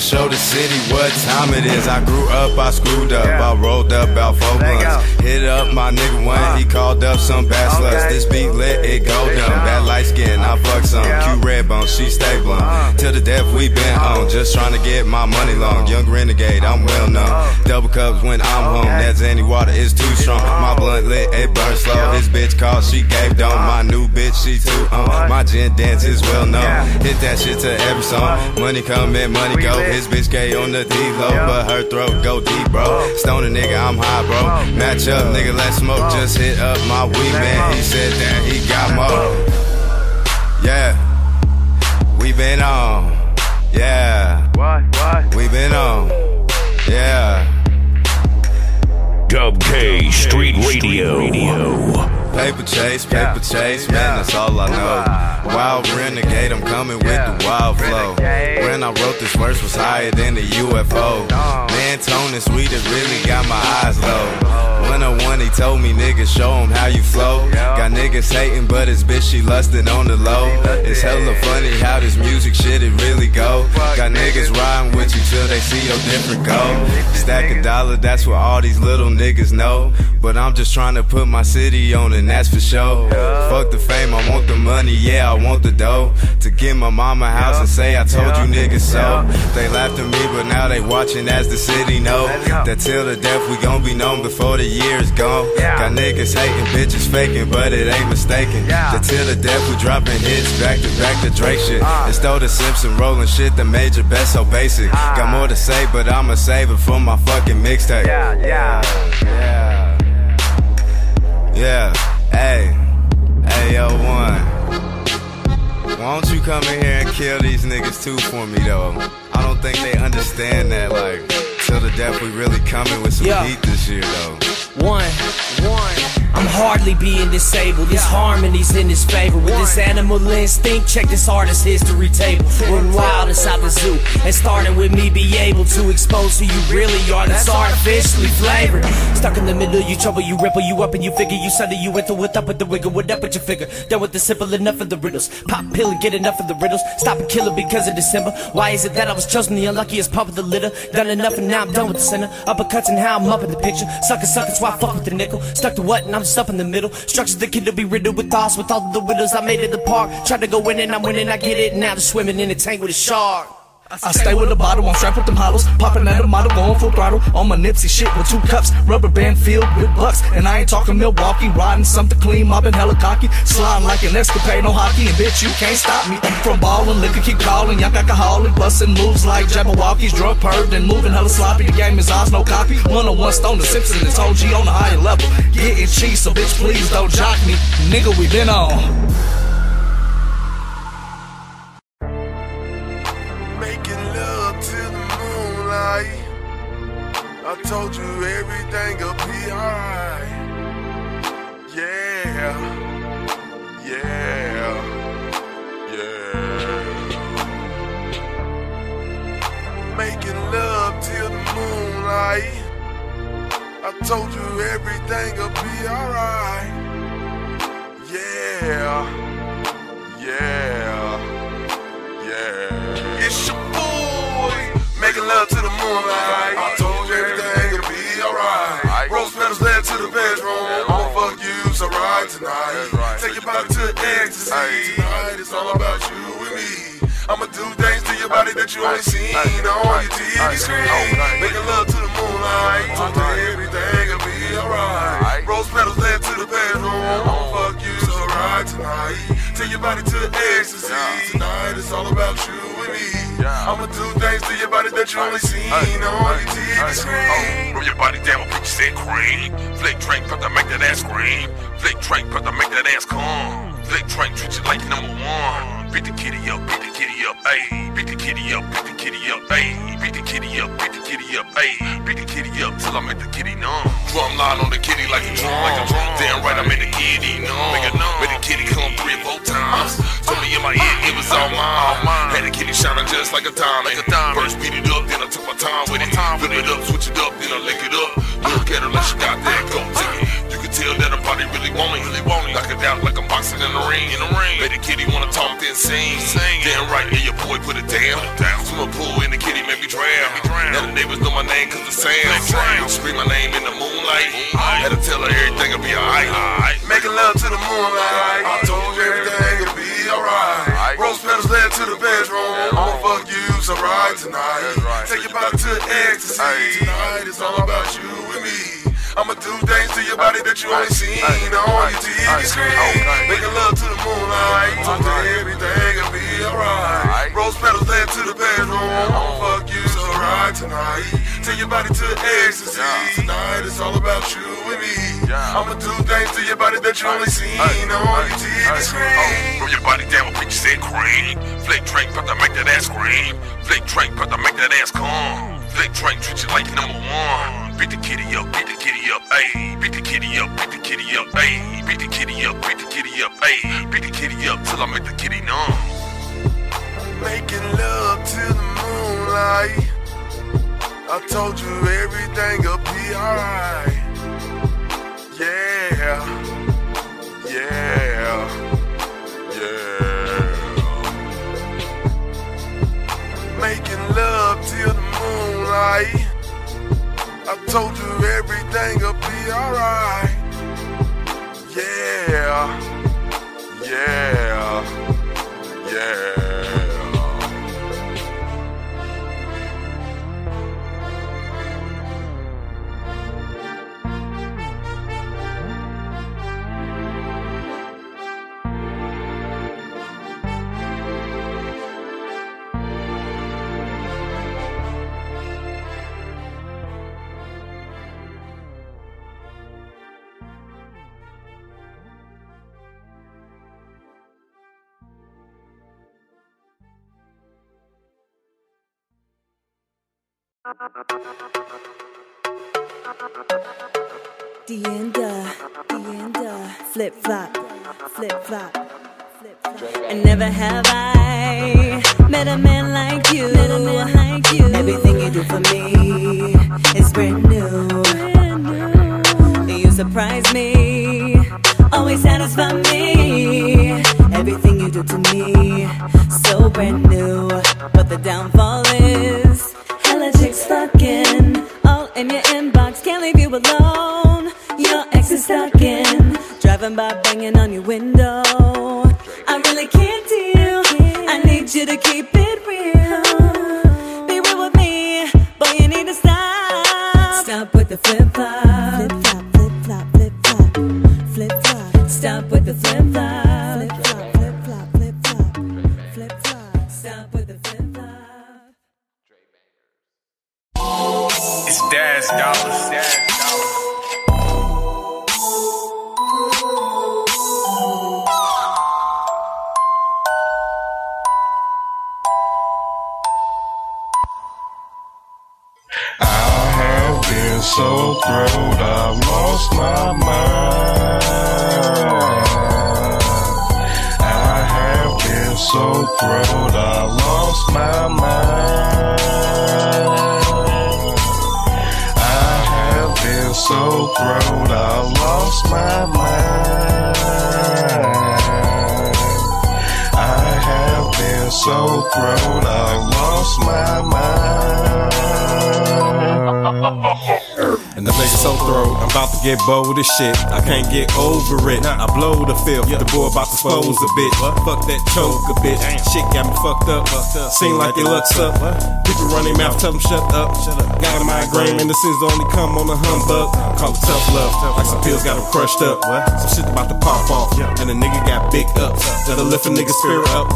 Show the city what time it is. I grew up, I screwed up, I rolled up about four blunts. Hit up my nigga one, he called up some bad sluts. This beat lit, it go dumb. Bad light skin, I fuck some. Q red bone, she stay blunt. Till the death we been on, just trying to get my money long. Young renegade, I'm well known. Double cups when I'm home, that Zanny water is too strong. My blunt lit, it burns slow. His bitch called, she gave dome. My new bitch, she too uh. on. My gin dance is well known. Hit that shit to every song. Money come in, money go. His bitch gay on the D-low, but her throat go deep, bro. Stoner nigga, I'm high, bro. Match up, nigga, let's smoke. Just hit up my weed man. He said that he got more. Yeah, we been on. Yeah, what, what? We been on. Yeah. Dub K Street Radio. Paper chase, paper chase, man, that's all I know. Wild renegade, I'm coming with the wild flow. When I wrote this verse was higher than the UFO. Man, Tony Sweet, it really got my eyes low. 101, he told me, niggas, show him how you flow. Got niggas hating, but his bitch, she lusting on the low. It's hella funny how this music shit, it really go. Got niggas riding with you till they see your different go. Stack a dollar, that's what all these little niggas know. But I'm just trying to put my city on the that's for sure. Fuck the fame, I want the money, yeah, I want the dough. To get my mama a house and say I told you niggas so. They laughed at me, but now they watching as the city know. That till the death we gon' be known before the year's gone. Got niggas hating, bitches faking, but it ain't mistaken. That till the death we dropping hits back to back to Drake shit. It's though the Simpson rolling shit, the major best so basic. Got more to say, but I'ma save it for my fucking mixtape. Yeah, yeah, yeah. Yeah, hey, hey, yo, one. Why don't you come in here and kill these niggas too for me, though? I don't think they understand that, like, till the death we really coming with some Yeah. heat this year, though. One, one. I'm hardly being disabled. This harmony's in his favor. With this animal instinct, check this artist history table. Run wild inside the zoo. And starting with me, be able to expose who you really are. That's artificially flavored. Stuck in the middle, you trouble, you ripple, you up and you figure. You sunder, you enter with up with the wiggle, with up with your figure. Done with the simple enough of the riddles. Pop pill and get enough of the riddles. Stop and kill it because of December. Why is it that I was chosen the unluckiest pump of the litter? Done enough and now I'm done with the center. Uppercuts and how I'm up in the picture. Sucker, sucker, so I fuck with the nickel. Stuck to what and I'm just up in the middle. Structures the kid to be riddled with thoughts with all the widows I made at the park. Tried to go in and I'm winning, I get it. Now they're swimming in a tank with a shark. I stay with a bottle, I'm strapped with them hollows. Popping at a model, going full throttle. On my Nipsey shit with two cups, rubber band filled with bucks. And I ain't talking Milwaukee, riding something clean, mobbing hella cocky. Sliding like an escapade, no hockey. And bitch, you can't stop me. From ballin', liquor keep calling, young alcoholic. Bustin' moves like Jabbawockeez, drug perved and moving hella sloppy. The game is ours, no copy. One on one stone, the Simpson is OG on a higher level. Getting cheese, so bitch, please don't jock me. Nigga, we been on. I told you everything'll be alright. Yeah, yeah, yeah. Making love till the moonlight. I told you everything'll be alright. Yeah, yeah. Yeah. It's your boy. Making love to the moonlight. Right. Take your body to ecstasy. Tonight it's all about you and me. I'ma do things to your body that you only seen on your TV screen. Making love to the moonlight. Told you everything will be alright. Rose petals led to the bedroom. I'ma fuck you so right tonight. Take your body to ecstasy. Tonight it's all about you and me. I'ma do things to your body that you only seen on your TV screen. Roll your body down with peaches and cream. Flick drink, put to make that ass scream. Flick drink, put to make that ass come. Flick drink, treat you like number one. Beat the kitty up, beat the kitty up, ayy. Beat the kitty up, beat the kitty up, ayy. Beat the kitty up, beat the kitty up, ayy. Beat the kitty up till I make the kitty numb. Drum line on the kitty like a drum, like a drum. Damn right, I made the kitty numb. Make it numb. Kitty shining just like a diamond. Like a diamond. First beat it up, then I took my time with it. Time Flip it up, switch it up, then I lick it up. Look at her like she got that gold ticket. You can tell that her body really want me. Really want. Knock it out like I'm boxing in the ring. In the ring. The kitty wanna talk then sing. Sing. Damn right, yeah, your boy put it down. down. Swim a pool in the kitty drown. Now the neighbors know my name cause the sound. Scream my name in the moonlight. Had to tell her everything will be alright. Making love to the moonlight. I told you everything'll be alright. Rose petals led to the bedroom. I'ma fuck you so right tonight. Take your body to ecstasy. Tonight it's all about you and me. I'ma do things to your body that you only seen on your TV screen. Making love to the moonlight. I told you everything'll be alright. Rose petals led to the bedroom. I'ma fuck you right tonight. Take your body to ecstasy. Tonight it's all about you and me. I'ma do things to your body that you only seen on your TV oh, screen. Roll your body down with peaches and cream. Flick drink, put to make that ass scream. Flick drink, put to make that ass come. Flick drink, treat you like number one. Beat the kitty up, beat the kitty up, ayy. Beat the kitty up, beat the kitty up, ayy. Beat the kitty up, beat the kitty up, ayy. Beat the kitty up till I make the kitty numb. Making love to the moonlight. I told you everything'll be alright. Yeah, yeah, yeah. Making love till the moonlight. I told you everything'll be alright. Yeah, yeah, yeah. Dienda, Dienda, uh, uh, flip flop, flip flop. flip flop. And never have I met a man like you. Met a man like you. Everything you do for me is brand new. You surprise me, always satisfy me. Everything you do to me, so brand new. But the downfall is in your inbox. Can't leave you alone. Your ex is stuck in, driving by banging on your window. I really can't deal. I need you to keep it real. Be real with me, boy. You need to stop. Stop with the flip flop. Flip flop, flip flop, flip flop, flip flop. Stop with the. Flip flop, It's Daz Dollars. So thrilled, I lost my mind. I have been so thrilled, I lost so I lost my mind. And the nigga so throw, I'm about to get bold as shit. I can't get over it. I blow the filth. The boy about to expose a bitch. Fuck that choke a bitch. Shit got me fucked up. Seem like it looks up. People run their mouth, tell them shut up. Got a migraine, and the sins only come on a humbug. Call it tough love. Like some pills got them crushed up. Some shit about to pop off. And a nigga got big ups. That'll lift a nigga spirit up.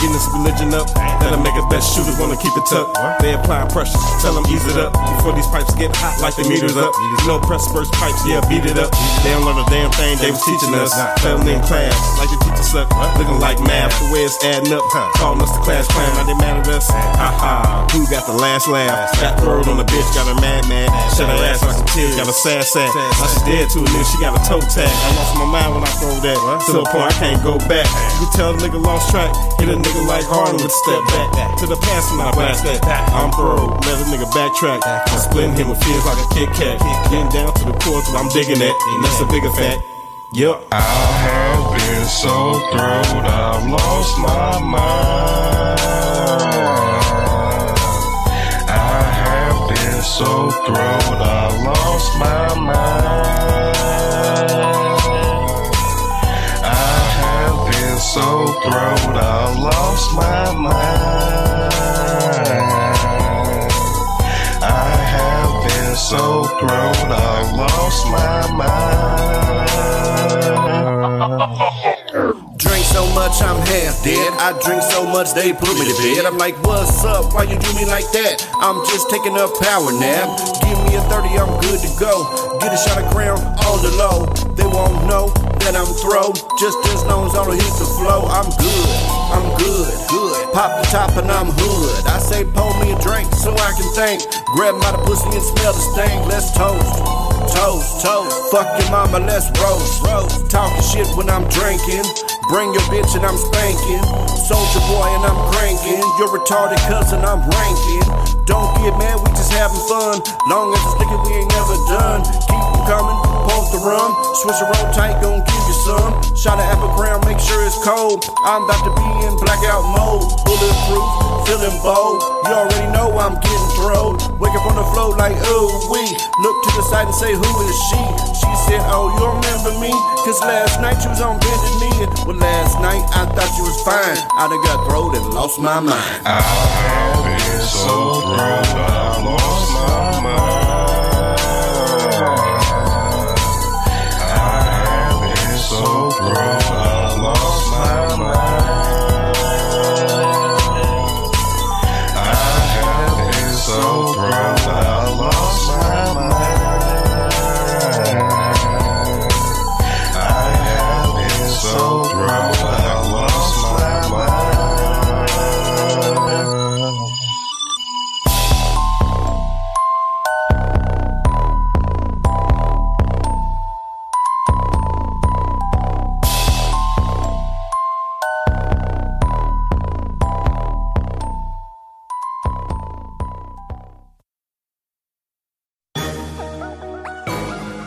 Getting this religion up. That'll make us best shooters wanna keep it tucked. They apply pressure. Tell them ease it up. Before these pipes get hot like the meters up. No press burst pipes, yeah, beat it up. They don't learn a damn thing they was teaching us. Failing in class, like suck. Looking like math, the way it's adding up. Calling us the class clown, now they mad at us. Ha ha, who got the last laugh? Got the word on the bitch, got her mad mad. Shut her ass like some tears, got a sad sack. Now she's dead to a nigga, she got a toe tag. I lost my mind when I throw that. To the point I can't go back. You tell a nigga lost track. Hit a nigga like Harden with a step back. To the past when I blast that. I'm throw, let a nigga backtrack. I'm splitting him with fears like a Kit Kat. Getting down to the core till I'm digging that. And that's a bigger fact. Yup. I have been so thrilled, I've lost my mind. I have been so thrilled, I lost my mind. I have been so thrilled, I lost my mind. I have been so thrilled, I lost my mind. Drink so much, I'm half dead. I drink so much, they put me to bed. I'm like, what's up? Why you do me like that? I'm just taking a power nap. Give me a 30, I'm good to go. Get a shot of crown on the low. They won't know that I'm throw. Just as long as I don't hit the flow, I'm good. I'm good, good. Pop the top and I'm hood. I say, pour me a drink so I can think. Grab my pussy and smell the stank. Let's toast. Toast, toast. Fuck your mama, let's roast. roast. Talking shit when I'm drinking. Bring your bitch and I'm spanking. Soldier boy and I'm cranking. Your retarded cousin, I'm ranking. Don't get mad, we just having fun. Long as it's liquor, we ain't never done. Keep 'em coming, pump the rum. Switch a roll tight, gon' give you some. Shot of apple make sure it's cold. I'm about to be in blackout mode. Bulletproof, feeling bold. You already know I'm getting thrown. Wake up on the floor like, ooh, we. Look to the side and say, who is she? She said, oh, you remember me? Cause last night you was on bended knee. Well, last night I thought you was fine. I done got throwed and lost my mind. I have been so thrilled, I lost my mind.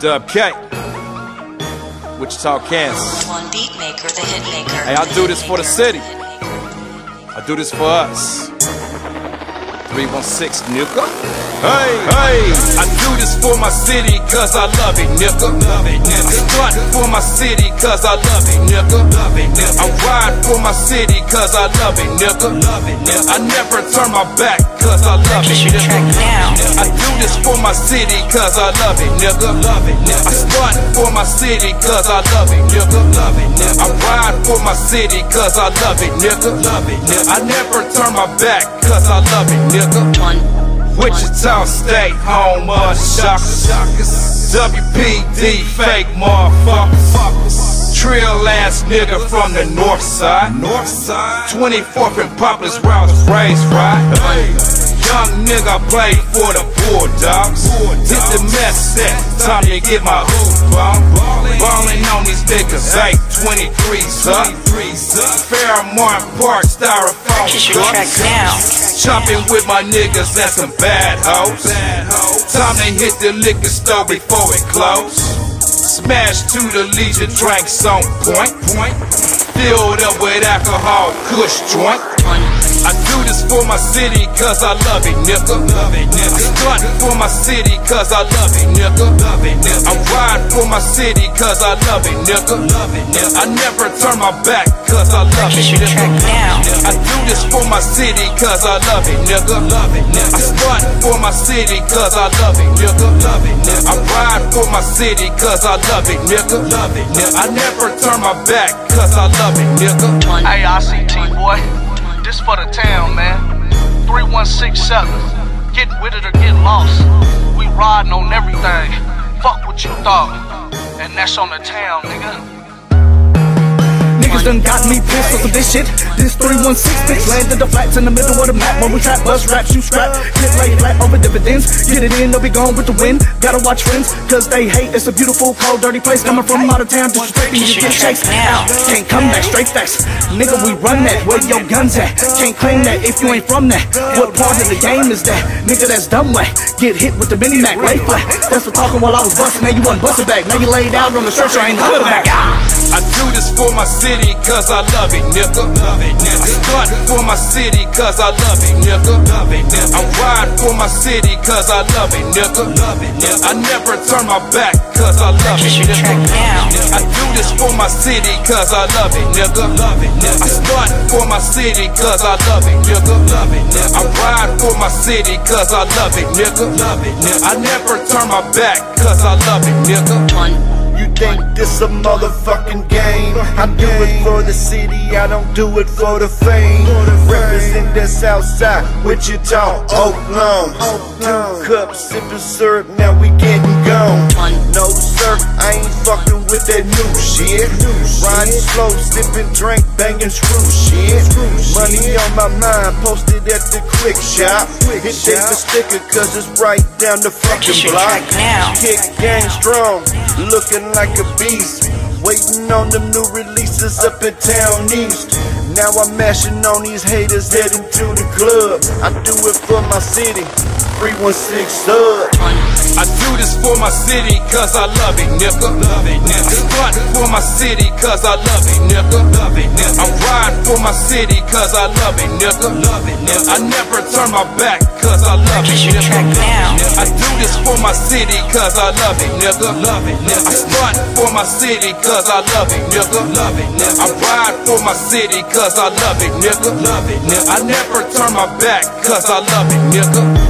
Dub K. Wichita, Kansas. One beat maker, the hit maker. Hey, I do this for the city. I do this for us. 316 nigga. Hey, hey, I do this for my city cause I love it, nigga. Love it, nigga. I for my city cause I love it, nigga. Love it, nigga. I ride for my city cause I love it, nigga. Love it, nigga. I never turn my back cause I love it, nigga. I do this for my city cause I love it, nigga. Love it, nigga. I stunt for my city cause I love it, nigga. Love it, nigga. I ride for my city cause I love it, nigga. Love it, nigga. I never turn my back cause I love it, nigga. Wichita State, home of the shockers. WPD, fake motherfuckers. Trill ass nigga from the north side. North side. 24th and Poplar's where I was raised, right? Hey. Young nigga play for the Bulldogs. Did the mess set, time to get my hoop on. Ballin' on these niggas, 823s up. Fairmount Park, styrofoam cups. Chopping with my niggas and some bad hoes. Time to hit the liquor store before it close. Smash to the leisure on point. point. Filled up with alcohol, kush joint. I do this for my city cause I love it, nigga. Love it, nigga. I stunt for my city cause I love it, nigga. Love it, nigga. I ride for my city cause I love it, nigga. Love it, nigga. I never turn my back cause I love it, nigga. I do this for my city cause I love it, nigga. Love it, nigga. I stunt for my city cause I love it, nigga. Love it, nigga. I ride for my city cause I love it, nigga. Love it, nigga. I never turn my back cause I love it, nigga. Hey, ICT boy. This for the town, man. 3167. Get with it or get lost. We riding on everything. Fuck what you thought. And that's on the town, nigga. Niggas done got me pissed off of this shit. This 316 bitch landed the flats in the middle of the map. When we trap, bust, rap, shoot, scrap. Get laid flat over dividends. Get it in, they'll be gone with the wind. Gotta watch friends, cause they hate. It's a beautiful, cold, dirty place. Coming from out of town, disrespecting you, get chased out. Can't come back, straight facts. Nigga, we run that. Where your guns at? Can't claim that if you ain't from that. What part of the game is that? Nigga, that's dumb way. Get hit with the mini Mac, lay flat. That's for talking while I was busting. Now you want busted back. Now you laid out on the stretcher, ain't hood back. I do this for my city cause I love it, nigga. Love it, nigga. I stunt for my city cause I love it, nigga. Love it, nigga. I ride for my city cause I love it, nigga. Love it, nigga. I never turn my back cause I love it, nigga. I do this for my city cause I love it, nigga. Love it, nigga. I stunt for my city cause I love it, nigga. Love it, nigga. I ride for my city cause I love it, nigga. Love it, nigga. I never turn my back cause I love it, nigga. You think this a motherfucking game? I do it for the city, I don't do it for the fame. Represent the south side, Wichita, Oakland. Two cups, sipping syrup, now we getting gone. No sir, I ain't fucking with that new shit. Riding slow, sipping drink, banging screw shit. Money on my mind, posted at the quick shop. Hit David sticker, cause it's right down the fucking block. Kick gang strong, looking like a beast. Waiting on them new releases up in town east. Now I'm mashing on these haters heading to the club. I do it for my city. 316 sub. I do this for my city cause I love it, nigga. Love it, nigga. I stunt for my city cause I love it, nigga. Love it, nigga. I ride for my city cause I love it, nigga. Love it, nigga. I never turn my back cause I love it, nigga. I do this for my city cause I love it, nigga. Love it, nigga. I stunt for my city cause I love it, nigga. Love it, nigga. I ride for my city cause I love it, nigga. Love it, nigga. I never turn my back cause I love it, nigga.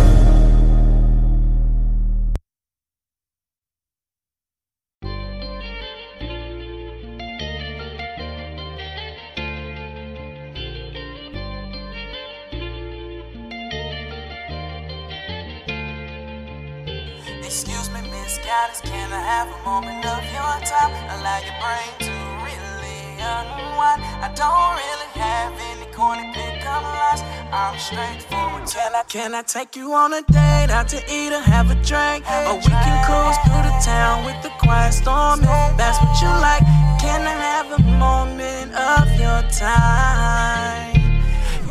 Have a moment of your time? Allow your brain to really unwind. I don't really have any corny pickup lines. I'm straightforward. Can I, can I take you on a date out to eat or have a drink? Or we can cruise through the town with the quiet storm if that's what you like. Can I have a moment of your time?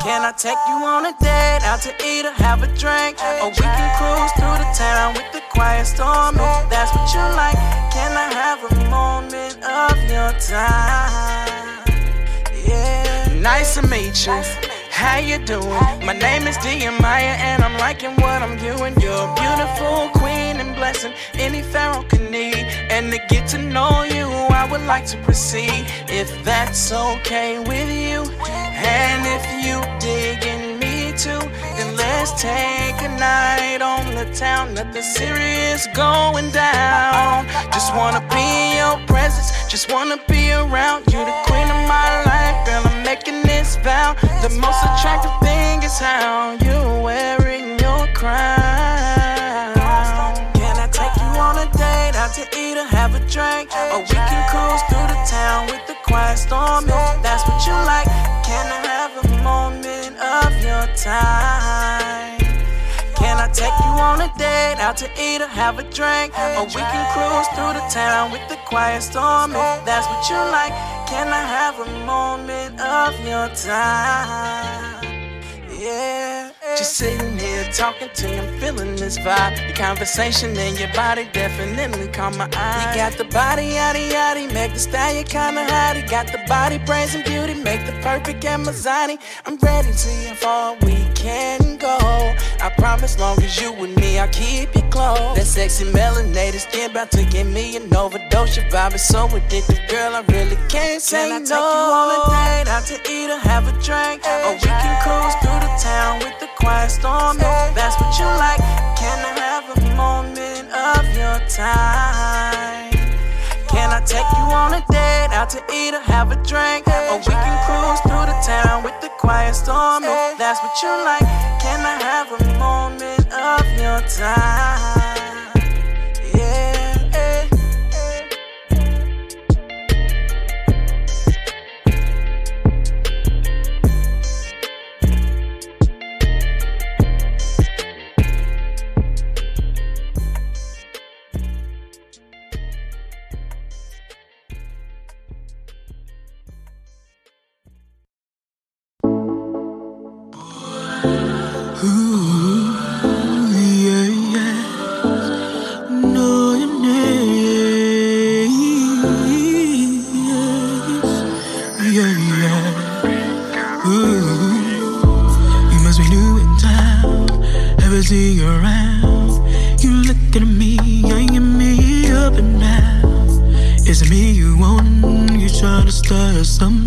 Can I take you on a date, out to eat or have a drink? Or we can cruise through the town with the quiet storm. If that's what you like, can I have a moment of your time? Yeah. Nice to meet you. How you doing? My name is Maya, and I'm liking what I'm doing. You're a beautiful queen and blessing any pharaoh can need. And to get to know you, I would like to proceed if that's okay with you. And if you dig in me too, then let's take a night on the town. Nothing serious going down. Just wanna be in your presence, just wanna be around you, the queen of my life, girl. I'm making this vow. The most attractive thing is how you're wearing your crown. Have a drink? Or we can cruise through the town with the quiet storm that's what you like. Can I have a moment of your time? Can I take you on a date, out to eat or have a drink? Or we can cruise through the town with the quiet storm that's what you like. Can I have a moment of your time? Yeah. Just sitting here talking to you, I'm feeling this vibe. Your conversation and your body definitely caught my eye. You got the body, yaddy yaddy, make the style you kinda hottie. Got the body, brains, and beauty, make the perfect Amazoni. I'm ready to see how far we can go. I promise, long as you with me, I'll keep you close. That sexy melanated skin about to give me an overdose. Your vibe is so addictive, girl, I really can't say Can I no. take you on a date, out to eat or have a drink, or we can cruise through the town with the quiet storm. If that's what you like, can I have a moment of your time? Can I take you on a date, out to eat or have a drink, or we can cruise through the town with the quiet storm? If that's what you like, can I have a moment of your time? Me you want? You trying to start something?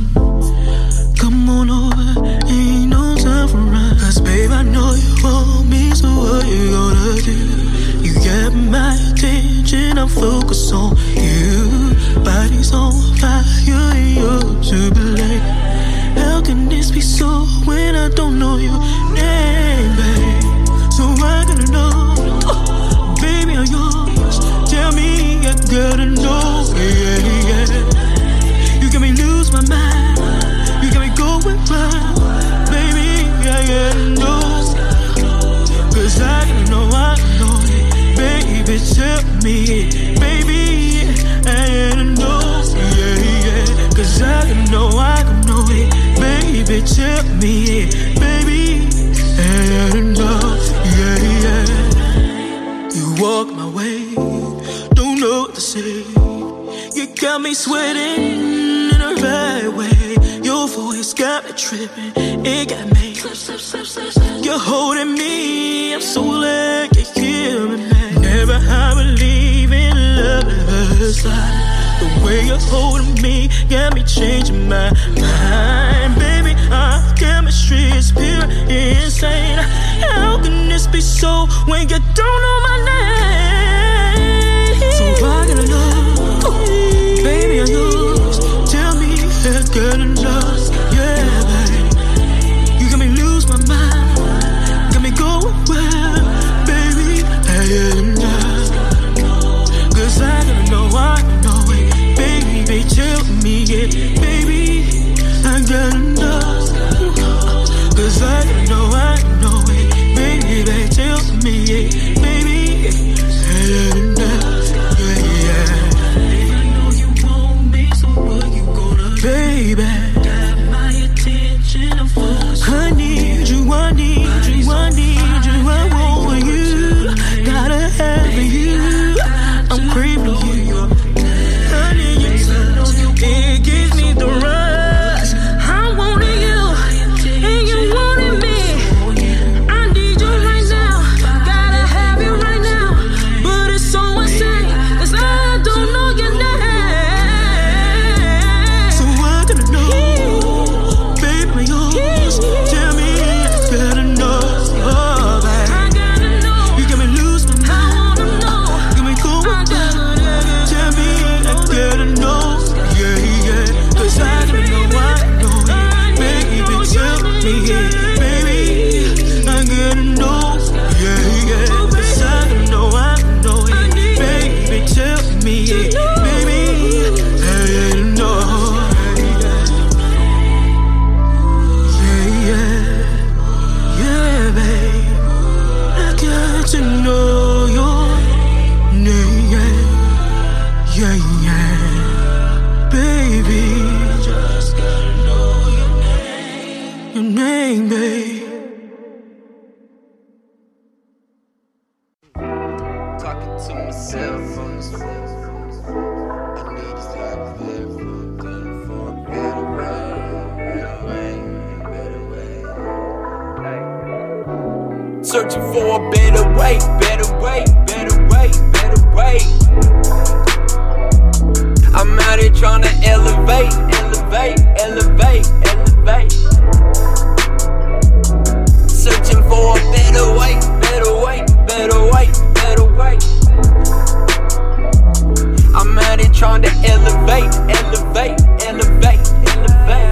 Trying to elevate, elevate, elevate, elevate.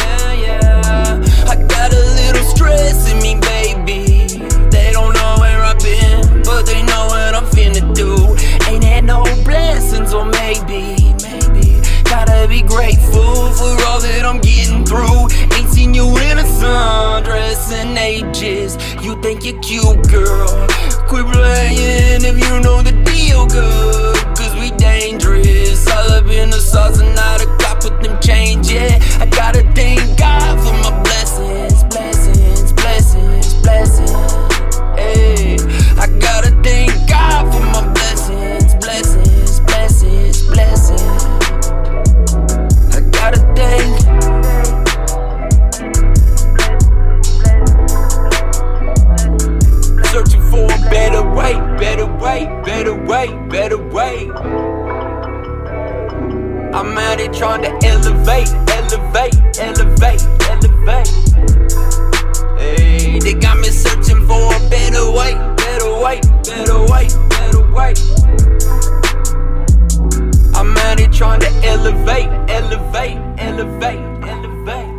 Yeah, yeah. I got a little stress in me, baby. They don't know where I've been, but they know what I'm finna do. Ain't had no blessings, or maybe, maybe. Gotta be grateful for all that I'm getting through. Ain't seen you in a sundress in ages. You think you're cute, girl. Quit playing if you know the deal good. Dangerous. All up in the sauce and not a cop with them change, yeah. I gotta thank God elevate, elevate, elevate, elevate.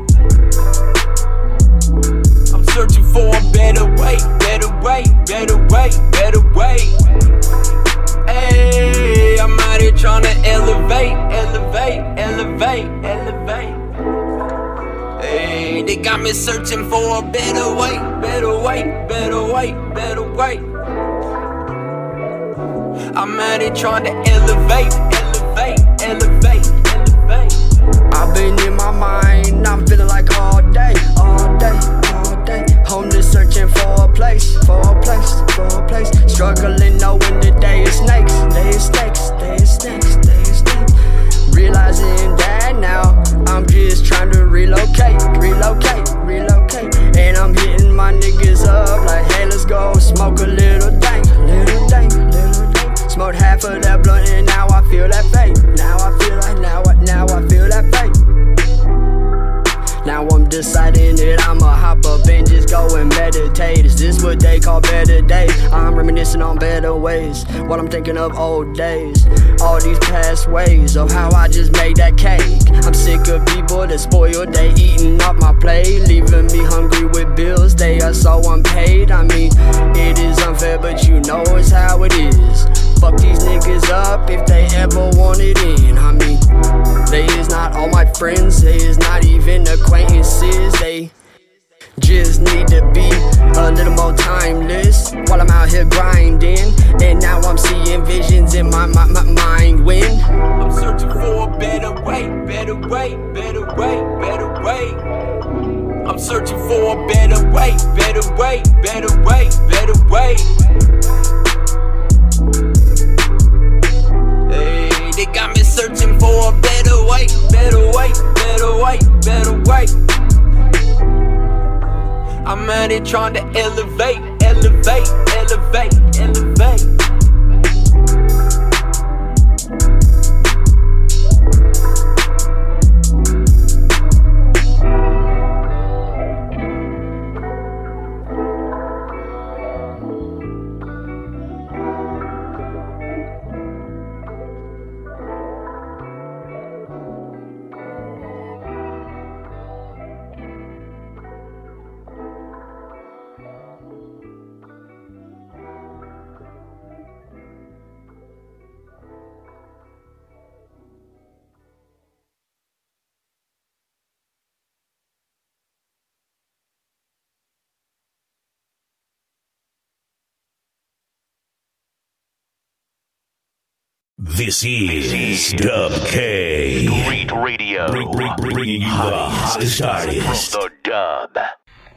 I'm searching for a better way, better way, better way, better way. Hey, I'm out here trying to elevate, elevate, elevate, elevate. Hey, they got me searching for a better way, better way, better way, better way. I'm out here trying to elevate, elevate, elevate, elevate. Been in my mind, I'm feeling like all day, all day, all day. Homeless searching for a place, for a place, for a place. Struggling knowing the day is snakes, day is snakes, day is snakes, day is snakes. Realizing that now, I'm just trying to relocate, relocate, relocate. And I'm hitting my niggas up like, hey, let's go smoke a little dank, little dank, little dank. Smoked half of that blunt and now I feel that fate. Now I feel like now, I- now I feel that fate. Now I'm deciding that I'ma hop up and just go and meditate. Is this what they call better days? I'm reminiscing on better ways while I'm thinking of old days. All these past ways of how I just made that cake. I'm sick of people that spoil they eating off my plate, leaving me hungry with bills. They are so unpaid. I mean, it is unfair, but you know it's how it is. Fuck these niggas up if they ever want it in. I mean, they is not all my friends, they is not even acquaintances. They just need to be a little more timeless while I'm out here grinding. And now I'm seeing visions in my, my, my mind when I'm searching for a better way, better way, better way, better way. I'm searching for a better way, better way, better way, better way. Hey, got me searching for a better way, better way, better way, better way. I'm out here trying to elevate, elevate, elevate, elevate. This is Dub K. Street Radio. Bring, bring, bringing you the hottest artists. From the dub.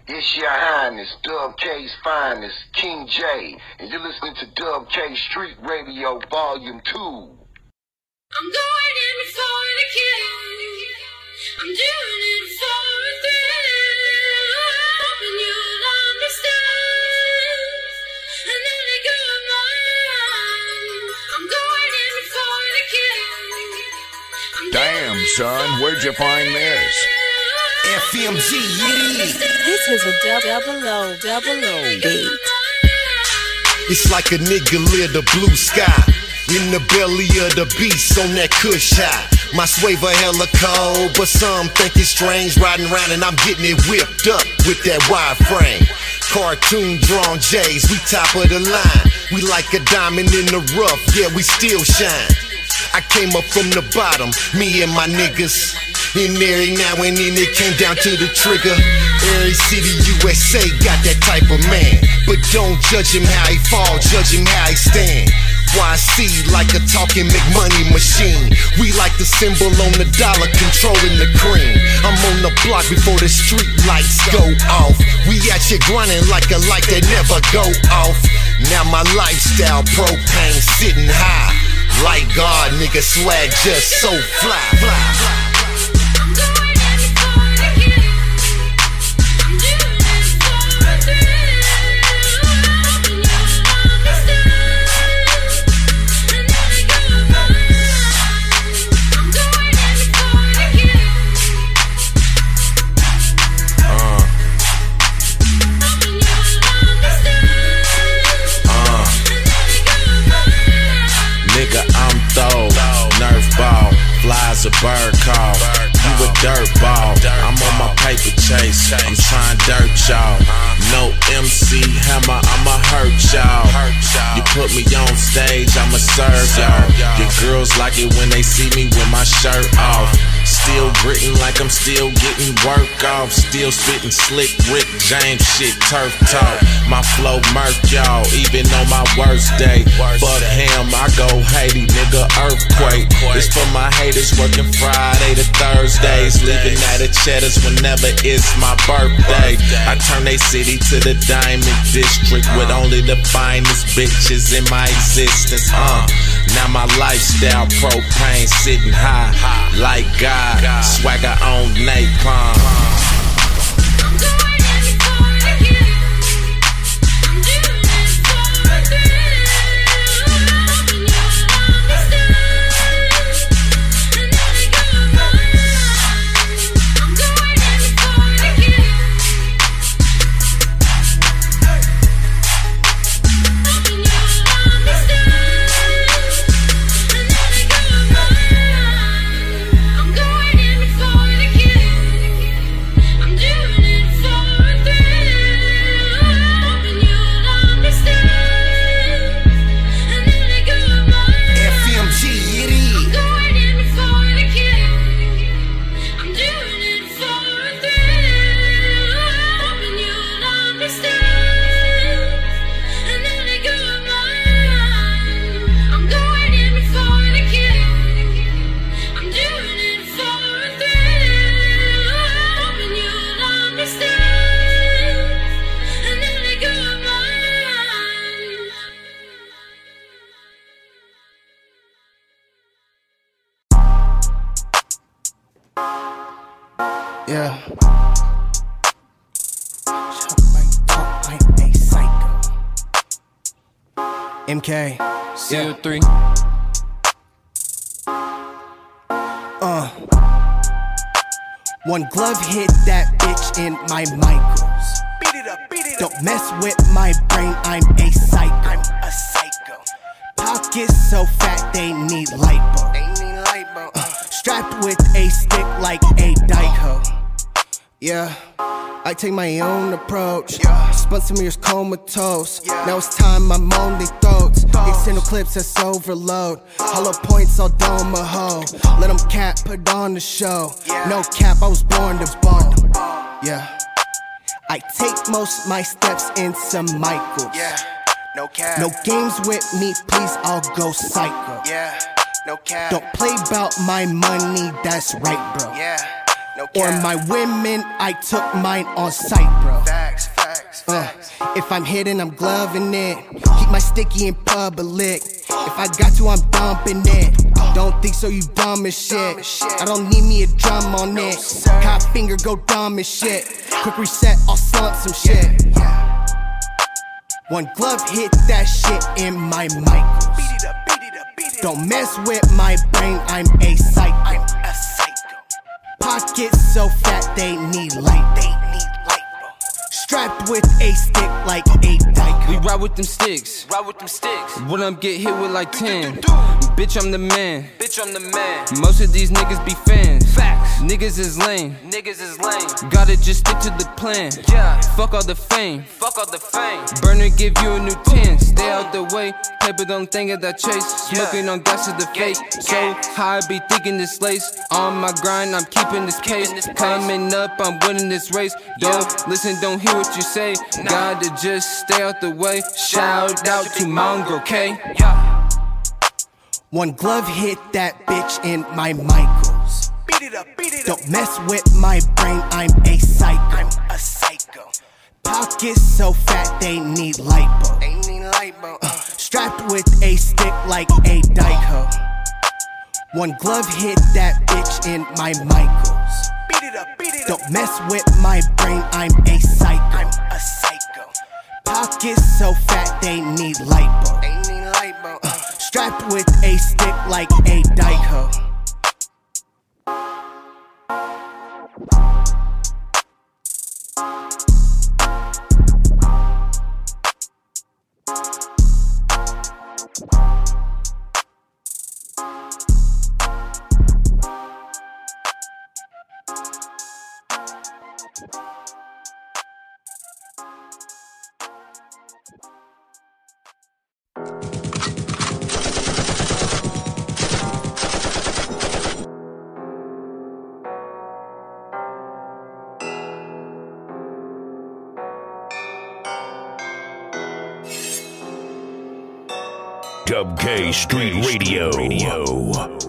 It's your highness, Dub K's finest, King J, and you're listening to Dub K Street Radio Volume 2. I'm going in for the kill. I'm doing it Damn, son, where'd you find this? FMG, This is a double O, double O beat. It's like a nigga lit the blue sky. In the belly of the beast on that kush high. My swaver hella cold, but some think it's strange. Riding around and I'm getting it whipped up with that wide frame. Cartoon drawn J's, we top of the line. We like a diamond in the rough, yeah, we still shine. I came up from the bottom, me and my niggas. And every now and then it came down to the trigger. Every city USA got that type of man. But don't judge him how he fall, judge him how he stand. YC like a talking McMoney machine. We like the symbol on the dollar controlling the cream. I'm on the block before the street lights go off. We at you grinding like a light that never go off. Now my lifestyle propane sitting high. Like God, nigga, swag just so fly. fly, fly. Dirt ball, I'm on my paper chase. I'm trying dirt y'all. No MC hammer, I'ma hurt y'all. You put me on stage, I'ma serve y'all. Your girls like it when they see me with my shirt off. Still gritting like I'm still getting work off. Still spitting slick Rick James shit, turf talk. My flow murk y'all, even on my worst day. Fuck him, I go Haiti, nigga, earthquake. It's for my haters working Friday to Thursdays. Living at the cheddars whenever it's my birthday. I turn they city to the diamond district with only the finest bitches in my existence. Uh, now my lifestyle propane sitting high, like God. Swagger on napalm. Glove hit that bitch in my micros. Beat it up, beat it Don't mess with my brain, I'm a psycho. I'm a psycho. Pockets so fat they need lipo. They need lipo. Uh, strapped with a stick like a Dyko. Yeah. I take my own approach. Yeah. Spent some years comatose. Now it's time I'm on the throats. External clips that's overload. Hollow points all dome a hoe. Let them cap, put on the show. No cap, I was born to bond. Yeah. I take most my steps in some Michaels. Yeah. No cap. No games with me, please, I'll go psycho. Yeah. No cap. Don't play about my money, that's right, bro. Yeah. No Or my women, I took mine on sight, bro. facts Uh, if I'm hitting, I'm gloving it. Keep my sticky in public. If I got to, I'm dumping it. Don't think so, you dumb as shit. I don't need me a drum on it. Cop finger go dumb as shit. Quick reset, I'll slump some shit. One glove hit that shit in my mic. Don't mess with my brain, I'm a psycho. Pockets so fat they need light. They need light. Strapped with a stick like a dyke. We ride with them sticks. Ride with them sticks. When I'm get hit with like 10. Bitch, I'm the man. Bitch, I'm the man. Most of these niggas be fans. Facts. Niggas is lame. Niggas is lame. Gotta just stick to the plan. Yeah. Fuck all the fame. Fuck all the fame. Burner give you a new 10. Stay out the way. Paper don't think of that chase. Smoking on gas to the face. So high, I be thinking this lace. On my grind, I'm keeping this pace. Coming up, I'm winning this race. Don't listen, don't hear what you say. Gotta just stay out the way. Shout out to Mongrel K. One glove hit that bitch in my Michaels. Don't mess with my brain, I'm a psycho. I'm a psycho. Pockets so fat they need lipo. They need lipo. Uh, strapped with a stick like a dyke. One glove hit that bitch in my Michaels. Don't mess with my brain, I'm a psycho. I'm a psycho. Pockets so fat they need lipo. They need lipo. Uh, strapped with a stick like a dyke hoe. Dub K Street Radio.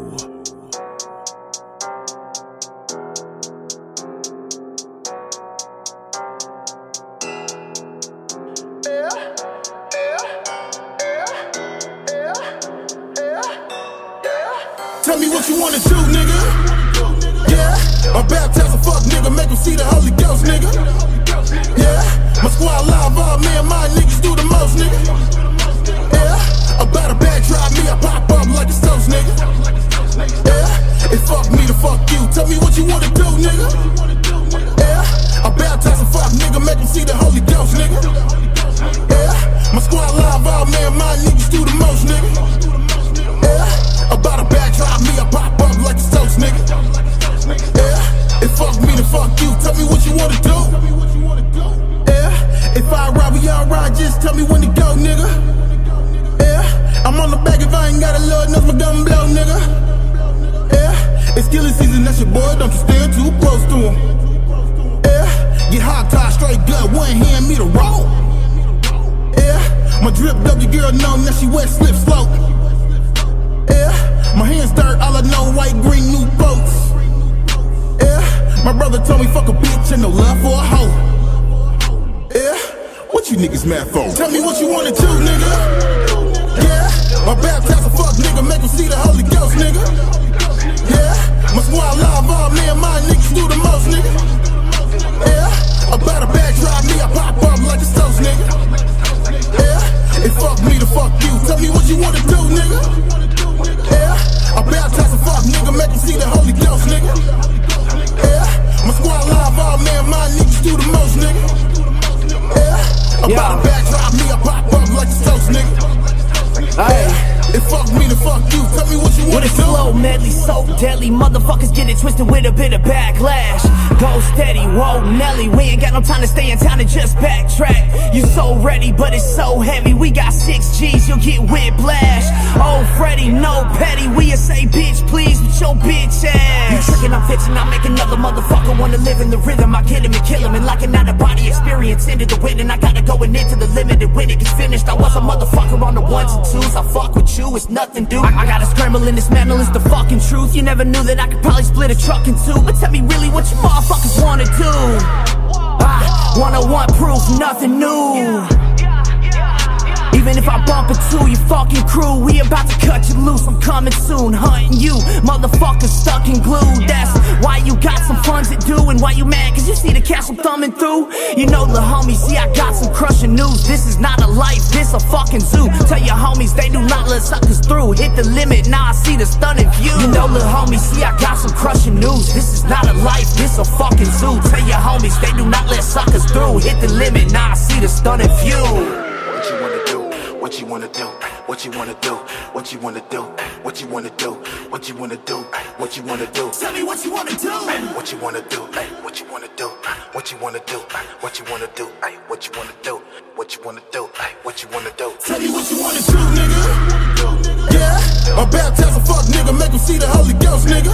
Wanna do? What you wanna do? What you wanna do? What you wanna do? Tell me what you wanna do. What you wanna do? What you wanna do? What you wanna do? What you wanna do? What you wanna do? What you wanna do? What you wanna do? Tell me what you wanna do, nigga. Yeah, I'm baptized a fuck nigga, make him see the Holy Ghost, nigga.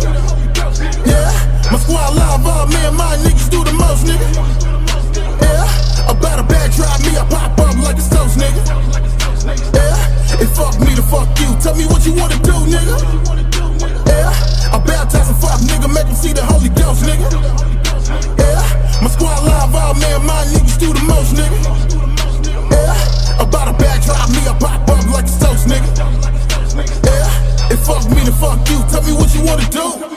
Yeah, my squad live, all me and my niggas do the most, nigga. Yeah, about a bag drive me, I pop up like a toast, nigga. And fuck me to fuck you. Tell me what you wanna do, nigga. Yeah, I baptize a fuck nigga, make him see the Holy Ghost, nigga. Yeah, my squad live, all man, my niggas do the most, nigga. Yeah, about a bag drive me, I pop up like a toast, nigga. Yeah, and fuck me to fuck you. Tell me what you wanna do.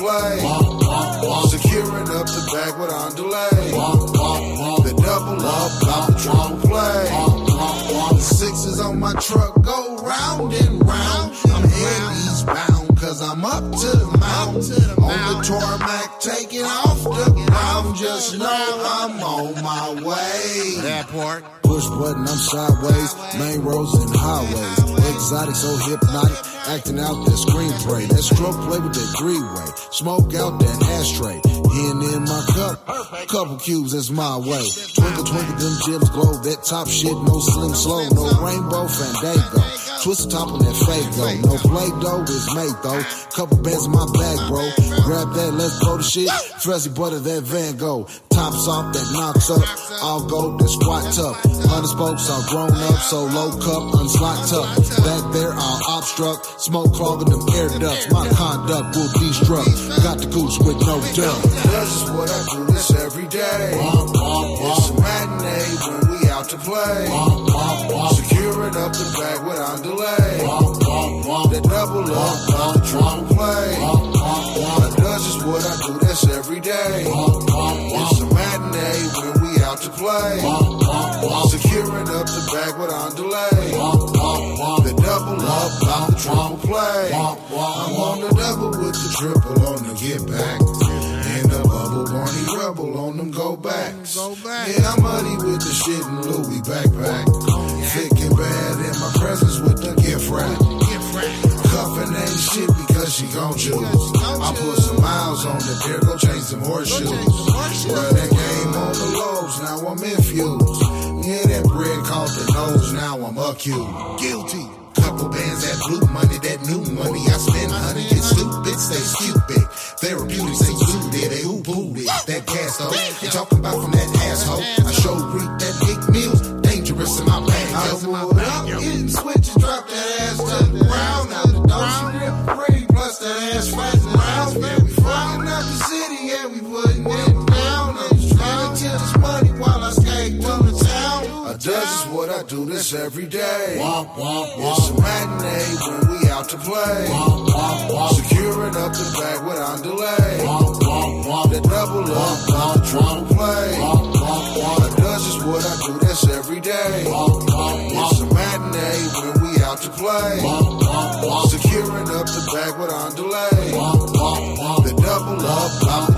Play. Securing up the bag without delay. The double up, I'm trying to play. The sixes on my truck go round and round. I'm heading eastbound cause I'm up to the mountain. On the tarmac, taking off the ground. Just know I'm on my way. That part. Push button, I'm sideways. Main roads and highways. Exotic, so hypnotic. Acting out that screenplay. That stroke play with that three way. Smoke out that ashtray. Hen in my cup. Couple cubes, that's my way. Twinkle, twinkle, them gems glow. That top shit, no slim slow. No rainbow, fandango. Twist the top on that fake though. No play dough is made though. Couple bands in my bag, bro. Grab that, let's go to shit. Fuzzy butter, that Van Gogh. Tops off, that knocks up. All gold, that squat tuck. Hundred spokes, grown up. So low cup, unslot tuck. Back there, all obstruct. Smoke clogging them air ducts. My conduct will be struck. Got the goose with no dump. This is what I do this every day. It's a matinee when we out to play. Securing up the bag without delay. The double up, trying to play. Does is what I do this every day. It's a matinee when to play. Securing up the bag without delay. The double up, I'm trying to play. I'm on the double with the triple on the get back. In the bubble, Barney Rubble on them go backs. Yeah, I'm muddy with the shit in Louis backpack. Thick and bad in my presence with the gift wrap. Cuffin' ain't shit because she gon' choose. I put some miles on the there, go change some horseshoes. Run that game on the lows, now I'm infused. Yeah, that bread caught the nose, now I'm accused. Guilty. Couple bands, that blue money, that new money. I spend honey, get stupid, stay stupid. Therapeutic, say suited, they who booted. That gas though, you talking about from that asshole. I show reap that big meals, dangerous in my bag. I pulled up, getting switches, drop that ass plus that ass fat and. Man, we fucking up the city, yeah, we putting it down. Just trying to this money while I skate through the town. I does is what I do this every day. It's a matinee when we out to play. Securing up the bag without delay. The double up, to play. I does is what I do this every day. It's a matinee when we out to play. Securing up the bag without delay. The double up, I'm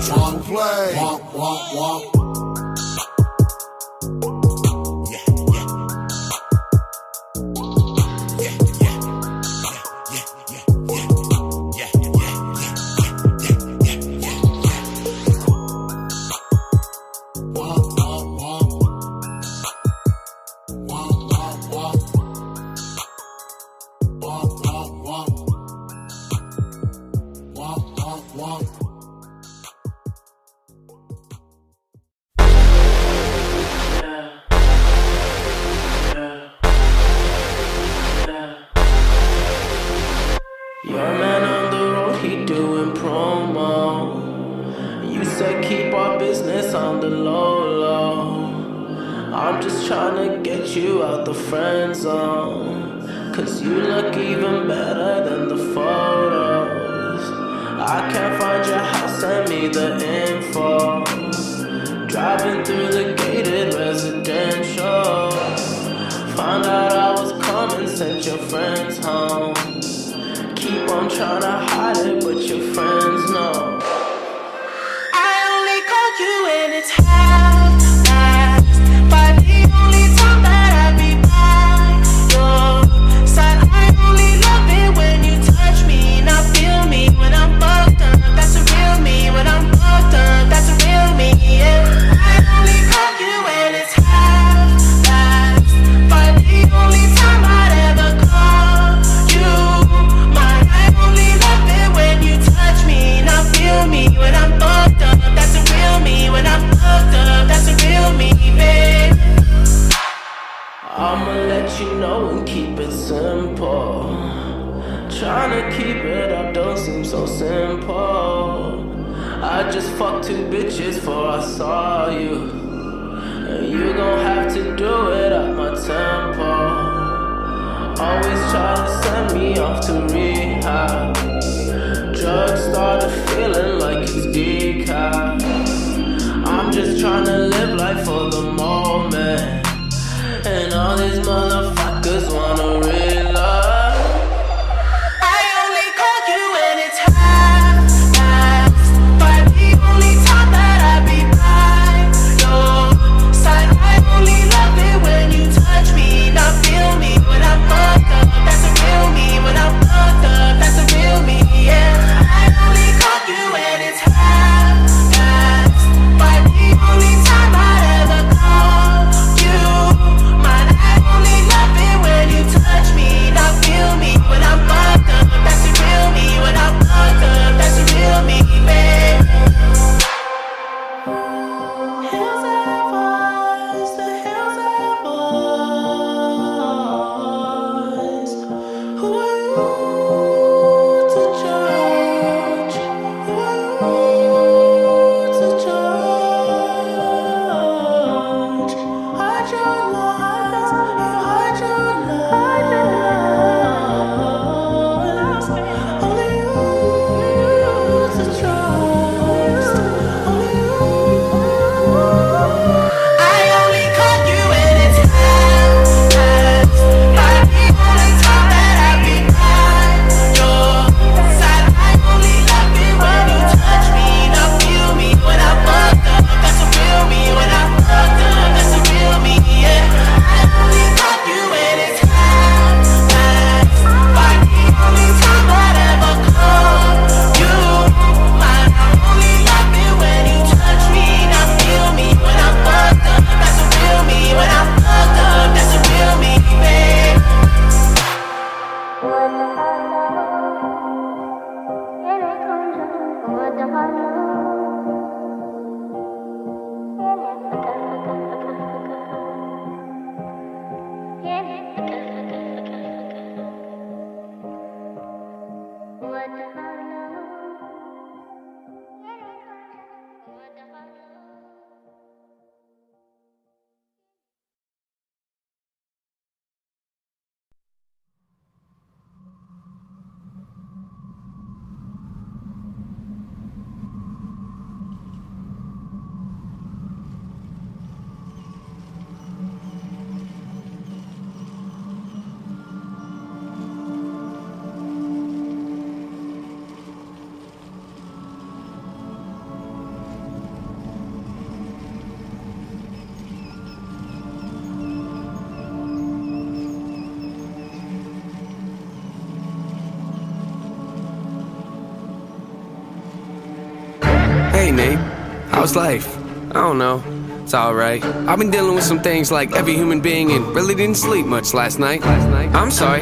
How's life? I don't know. It's alright. I've been dealing with some things like every human being and really didn't sleep much last night. I'm sorry.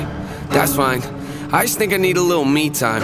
That's fine. I just think I need a little me time.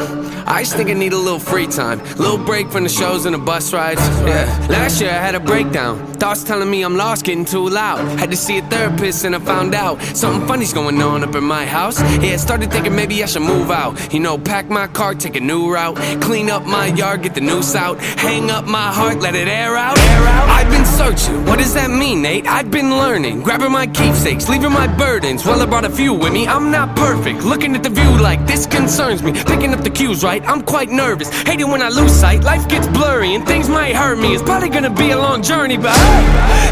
I just think I need a little free time. Little break from the shows and the bus rides. Yeah. Last year I had a breakdown. Thoughts telling me I'm lost, getting too loud. Had to see a therapist and I found out something funny's going on up in my house. Yeah, started thinking maybe I should move out. You know, pack my car, take a new route. Clean up my yard, get the noose out. Hang up my heart, let it air out. Air out. I've been searching, what does that mean, Nate? I've been learning, grabbing my keepsakes, leaving my burdens. Well, I brought a few with me, I'm not perfect. Looking at the view like this concerns me. Picking up the cues, right? I'm quite nervous. Hating when I lose sight, life gets blurry and things might hurt me. It's probably gonna be a long journey, but I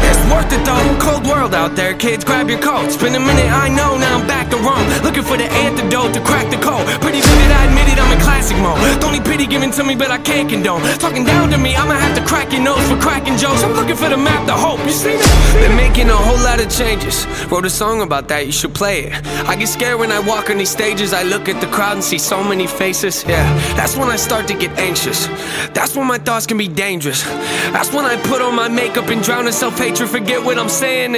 it's worth it though. Cold world out there, kids. Grab your coat. It's a minute, I know. Now I'm back to Rome. Looking for the antidote to crack the code. Pretty vivid, I admit it. I'm in classic mode. Don't need pity given to me, but I can't condone. Talking down to me, I'ma have to crack your nose for cracking jokes. I'm looking for the map to hope. You see me? Been making a whole lot of changes. Wrote a song about that, you should play it. I get scared when I walk on these stages. I look at the crowd and see so many faces. Yeah, that's when I start to get anxious. That's when my thoughts can be dangerous. That's when I put on my makeup and drown in self hatred. Forget what I'm saying.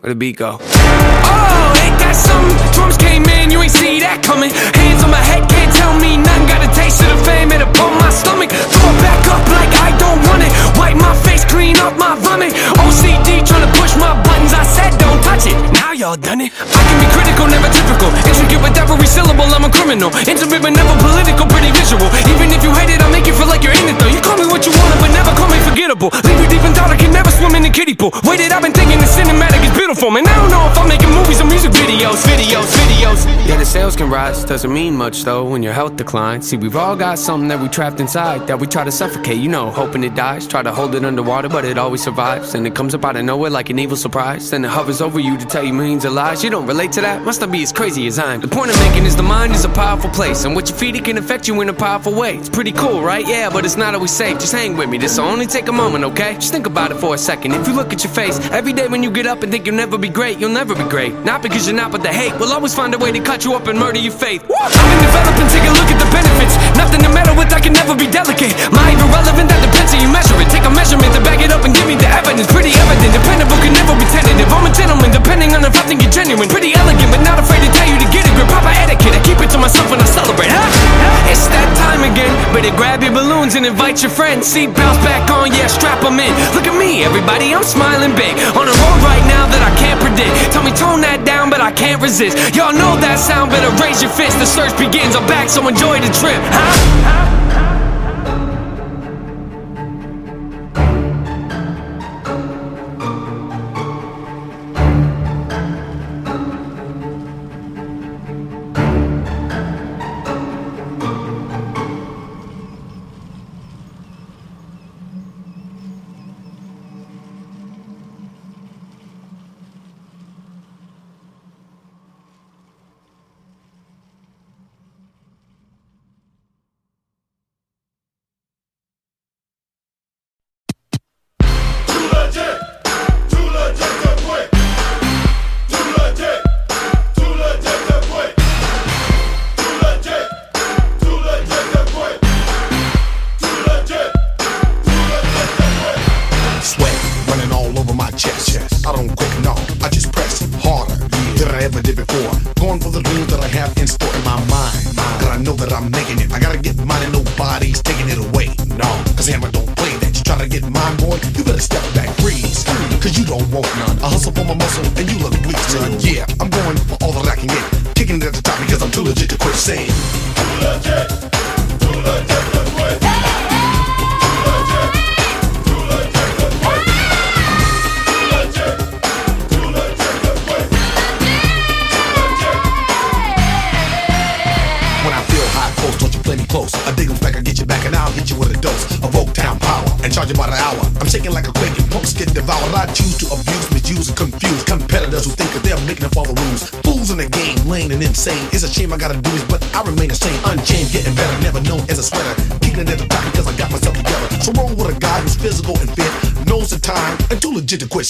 Where the beat go? Oh, ain't that something? Drums came in, you ain't see that coming. Hands on my head, tell me nothing. Got a taste of the fame, it upon my stomach. Throw it back up like I don't want it. Wipe my face, clean up my vomit. OCD trying to push my buttons. I said don't touch it. Now y'all done it. I can be critical, never typical. Intricate with every syllable, I'm a criminal. Intimate but never political, pretty visual. Even if you hate it, I'll make you feel like you're in it though. You call me what you want, but never call me forgettable. Leave you deep in thought, I can never swim in the kiddie pool. Waited, I've been thinking the cinematic is beautiful, man. I don't know if I'm making movies or music videos, videos, videos. Yeah, the sales can rise, doesn't mean much though when your health declines. See, we've all got something that we trapped inside that we try to suffocate, you know, hoping it dies. Try to hold it underwater, but it always survives. And it comes up out of nowhere like an evil surprise. Then it hovers over you to tell you millions of lies. You don't relate to that? Must not be as crazy as I am. The point I'm making is the mind is a powerful place, and what you feed it can affect you in a powerful way. It's pretty cool, right? Yeah, but it's not always safe. Just hang with me. This'll only take a moment, okay? Just think about it for a second. If you look at your face every day when you get up and think you'll never be great, you'll never be great. Not because you're not, but the hate will always find a way to cut you up and murder your faith. I've been developing, take a look at the benefits. Nothing to meddle with, I can never be delicate. My irrelevant, relevant, that depends how you measure it. Take a measurement to back it up and give me the evidence. Pretty evident, dependable, can never be tentative. I'm a gentleman, depending on if I think you're genuine. Pretty elegant, but not afraid to tell you to get a grip. Proper etiquette, I keep it to myself when I celebrate. Huh? It's that time again. Better grab your balloons and invite your friends. Seat belts back on, yeah, strap them in. Look at me, everybody, I'm smiling big. On a road right now that I can't predict. Tell me tone that down, but I can't resist. Y'all know that sound, better raise your fist. The search begins, I'm back, so enjoy the trip. Huh?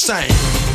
Legit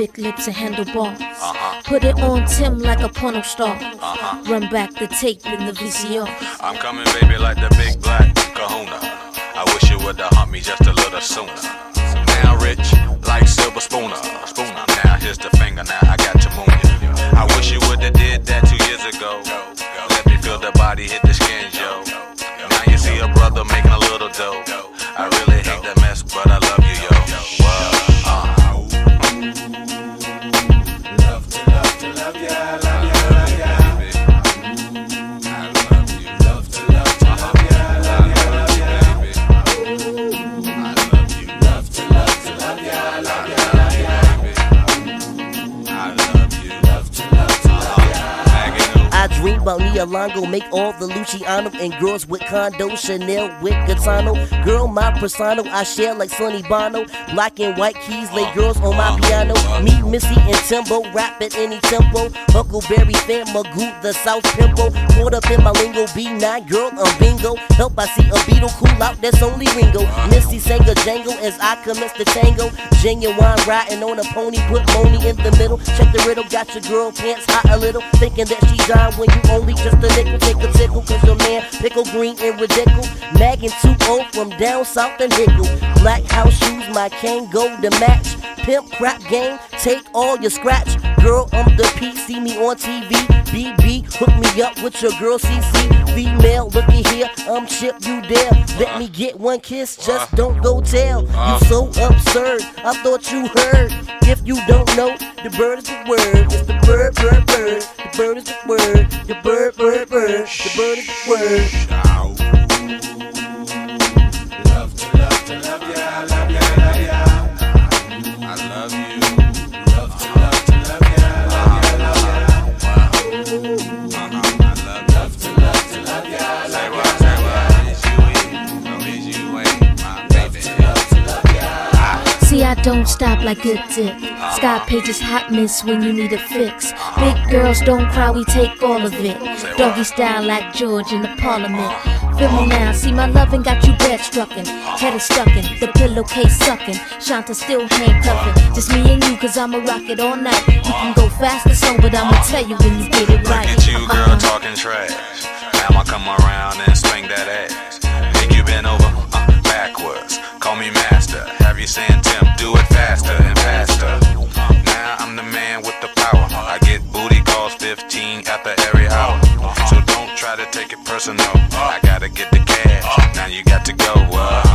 big lips and handlebars. Uh-huh. Put it on Tim like a porno star. Uh-huh. Run back the tape in the VCR. I'm coming, baby, like the big black kahuna. I wish you would've humped me just a little sooner. Now rich, like Silver Spooner. Longo. Make all the Luciano and girls with condo, Chanel with Gaetano. Girl, my persona, I share like Sonny Bono. Black and white keys, lay girls on my piano. Me, Missy, and Timbo, rap at any tempo. Huckleberry fan, Magoo, the South Pimple. Caught up in my lingo, B9, girl, I'm bingo. Help, I see a beetle cool out, that's only Ringo. Missy sang a jangle as I commence the tango. Genuine riding on a pony, put Moni in the middle. Check the riddle, got your girl pants hot a little. Thinking that she died when you only just a nickel. Take a tickle, cause your man pickle green and ridiculous. Mag and 2 from down south and Hickle. Black house shoes, my cane go to match. Pimp crap game, take all your scratch. Girl, I'm the P, see me on TV. BB, hook me up with your girl CC. Female, looky here, I'm Chip, you there. Let me get one kiss, just uh-huh. don't go tell. You uh-huh. so absurd, I thought you heard. If you don't know, the bird is the word. It's the bird, bird, bird. The bird is the word. The bird, bird, bird. The bird is the word. Love to love to love ya. I don't stop like good dick. Scott Page's hot miss when you need a fix. Big girls don't cry, we take all of it. Doggy style like George in the parliament. Feel me now, see my loving got you bed struckin'. Head is stuckin', the pillowcase suckin'. Shanta still handcuffin'. Just me and you, cause I'ma rock it all night. You can go fast or slow, but I'ma tell you when you get it right. Look at you, girl, talking trash. Now I'ma come around and swing that ass. Make you bend over uh, backwards. Call me master. You saying, Tim, do it faster and faster. Now I'm the man with the power. I get booty calls 15 at the every hour. So don't try to take it personal. I gotta get the cash. Now you got to go. Uh,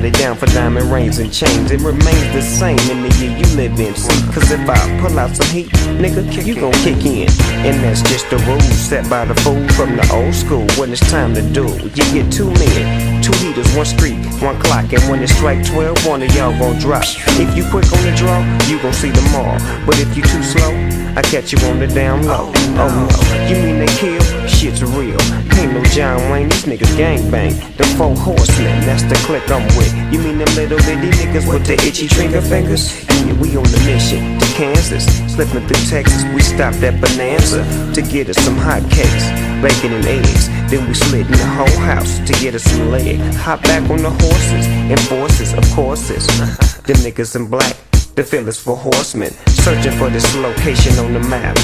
Everybody down for diamond rings and chains. It remains the same in the year you live in. See, cause if I pull out some heat, nigga, you gon' kick in. And that's just the rules set by the fool from the old school. When it's time to do, you get two men, two heaters, one street, one clock. And when it strike 12, one of y'all gon' drop. If you quick on the draw, you gon' see them all. But if you too slow, I catch you on the down low. Oh no, you mean they kill? Shit's real. Ain't no John Wayne, these niggas gang bang. The four horsemen, that's the clique I'm with. You mean them little bitty niggas with the itchy trigger fingers? Yeah, we on the mission to Kansas. Slipping through Texas, we stopped at Bonanza to get us some hot cakes, bacon and eggs. Then we slid in the whole house to get us some leg. Hop back on the horses and forces, of courses. them niggas in black. The feelings for horsemen, searching for this location on the map.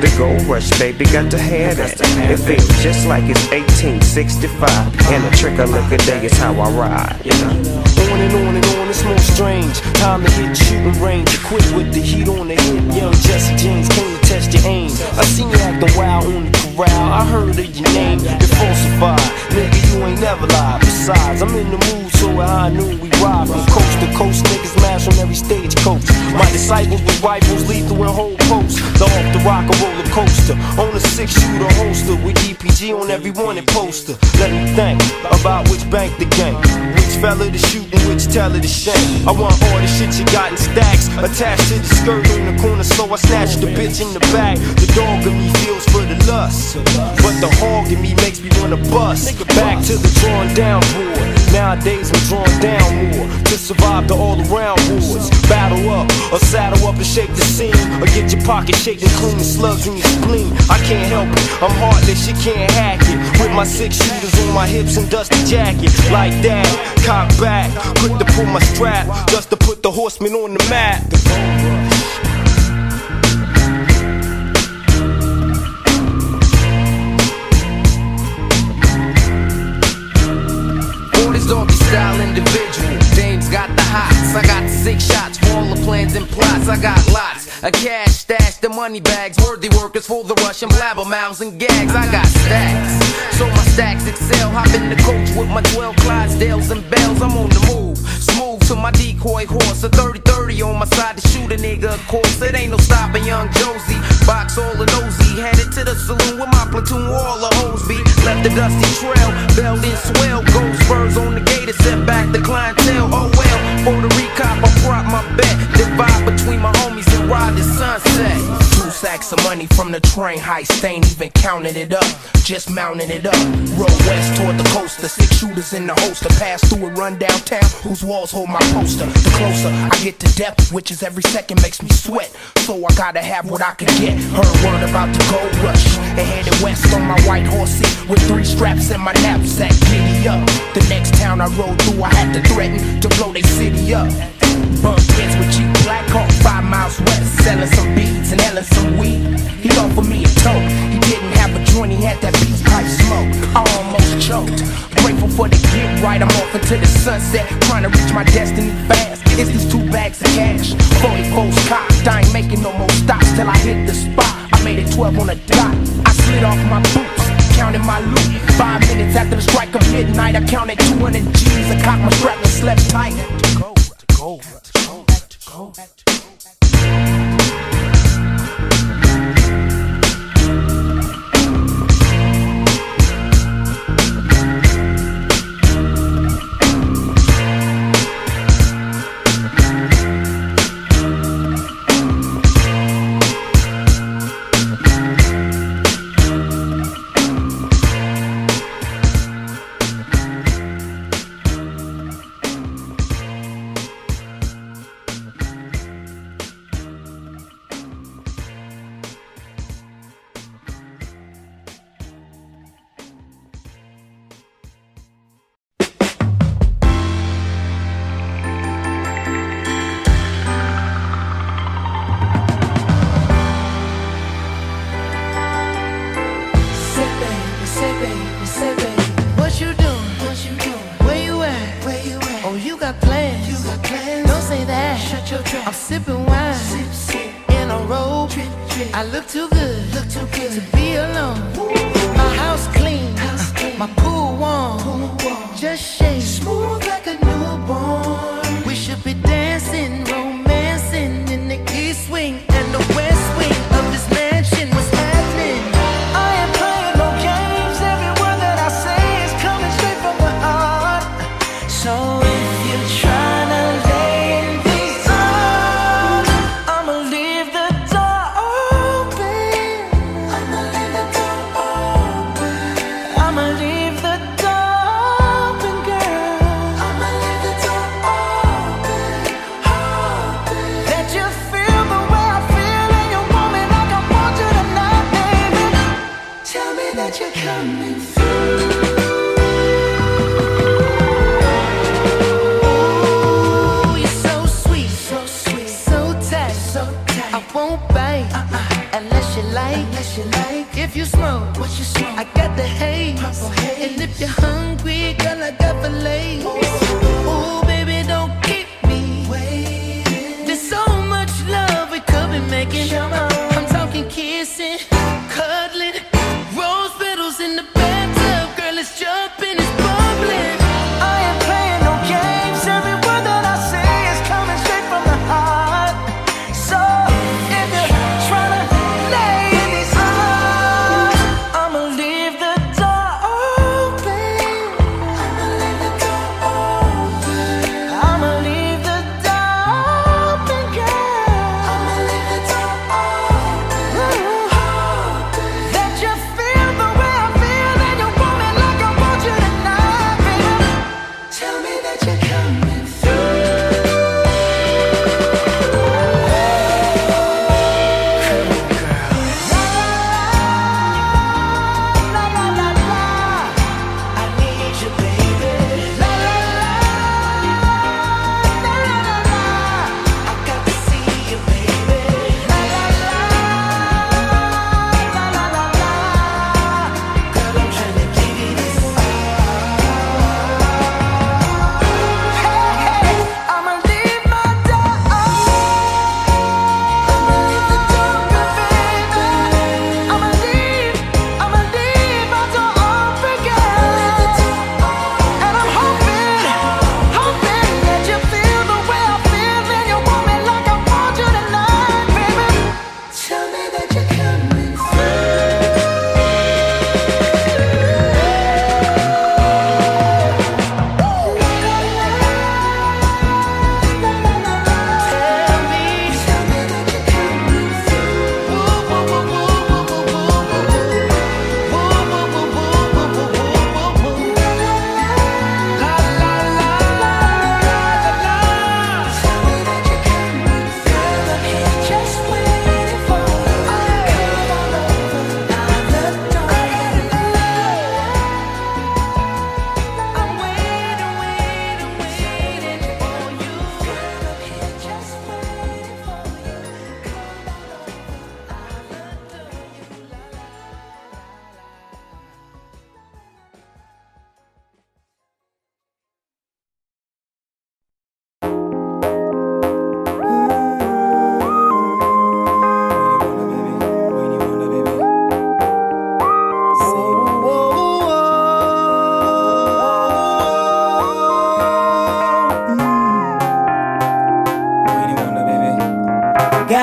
The gold rush, baby, got to have that. It feels just like it's 1865, and a trick of look a day is how I ride. Know? On and on and on, it's more strange. Time to hit shooting range. Quit with the heat on the hip. Young Jesse James came to test your aim. I seen you acting wild on the corral. I heard of your name, You're falsified. Nigga, you ain't never lied. Besides, I'm in the mood, so noon we ride from coast to coast. Niggas mash on every stage coach. My disciples with rifles, lethal and whole posts. The off the rock a roller coaster. On a six shooter holster with DPG on every wanted poster. Let me think about which bank the gang. Which fella to shoot and which teller to shame. I want all the shit you got in stacks attached to the skirt in the corner, so I snatch the bitch in the back. The dog in me feels for the lust, but the hog in me makes me wanna bust. Back to the drawn down board. Nowadays I'm drawn down more to survive the all around wars. Battle up or saddle up and shake the scene, or get your pocket shaking clean slugs in your spleen. I can't help it, I'm heartless, you can't hack it. With my six shooters on my hips and dusty jacket, like that. Cock back, quick to pull my strap, just to put the horseman on the map. Orders doggy style individual. Dame's got the hots. I got six shots for all the plans and plots. I got lots. A cash stash, the money bags. Worthy workers for the Russian blabber mouths and gags. I got stacks. So my stacks excel. Hop in the coach with my 12 Clydesdales and bells. I'm on the move. Smooth to my decoy horse. A 30 30 on my side to shoot a nigga, of course. It ain't no stopping young Josie. Box all the nosy. Headed to the saloon with my platoon, all the hoes be. Left the dusty trail. Bell in swell. Gold spurs on the gator. Set back the clientele. Oh well. For the recop, I prop my bet. Divide between my homies and ride the sunset. Two sacks of money from the train heist. Ain't even counting it up. Just mounting it up. Roll west toward the coast. The six shooters in the holster. Pass through and run downtown. Whose walls hold my poster. The closer I get to depth, which is every second makes me sweat. So I gotta have what I can get. Heard word about the gold rush. And headed west on my white horse seat with three straps in my knapsack. Giddy up. The next town I rode through, I had to threaten to blow their city up. Bump heads with Chief Black Hawk five miles west, selling some beads and selling some weed. He offered me a toke. He didn't have a joint, he had that peace pipe smoke. I almost choked. Grateful for the get right, I'm off into the sunset, trying to reach my destiny fast. It's these two bags of cash, 44's cocked. I ain't making no more stops till I hit the spot. I made it 12 on the dot. I slid off my boots counting my loot. Five minutes after the strike of midnight, I counted 200 G's. I cocked my strap and slept tight. To go, to go, to go, to go.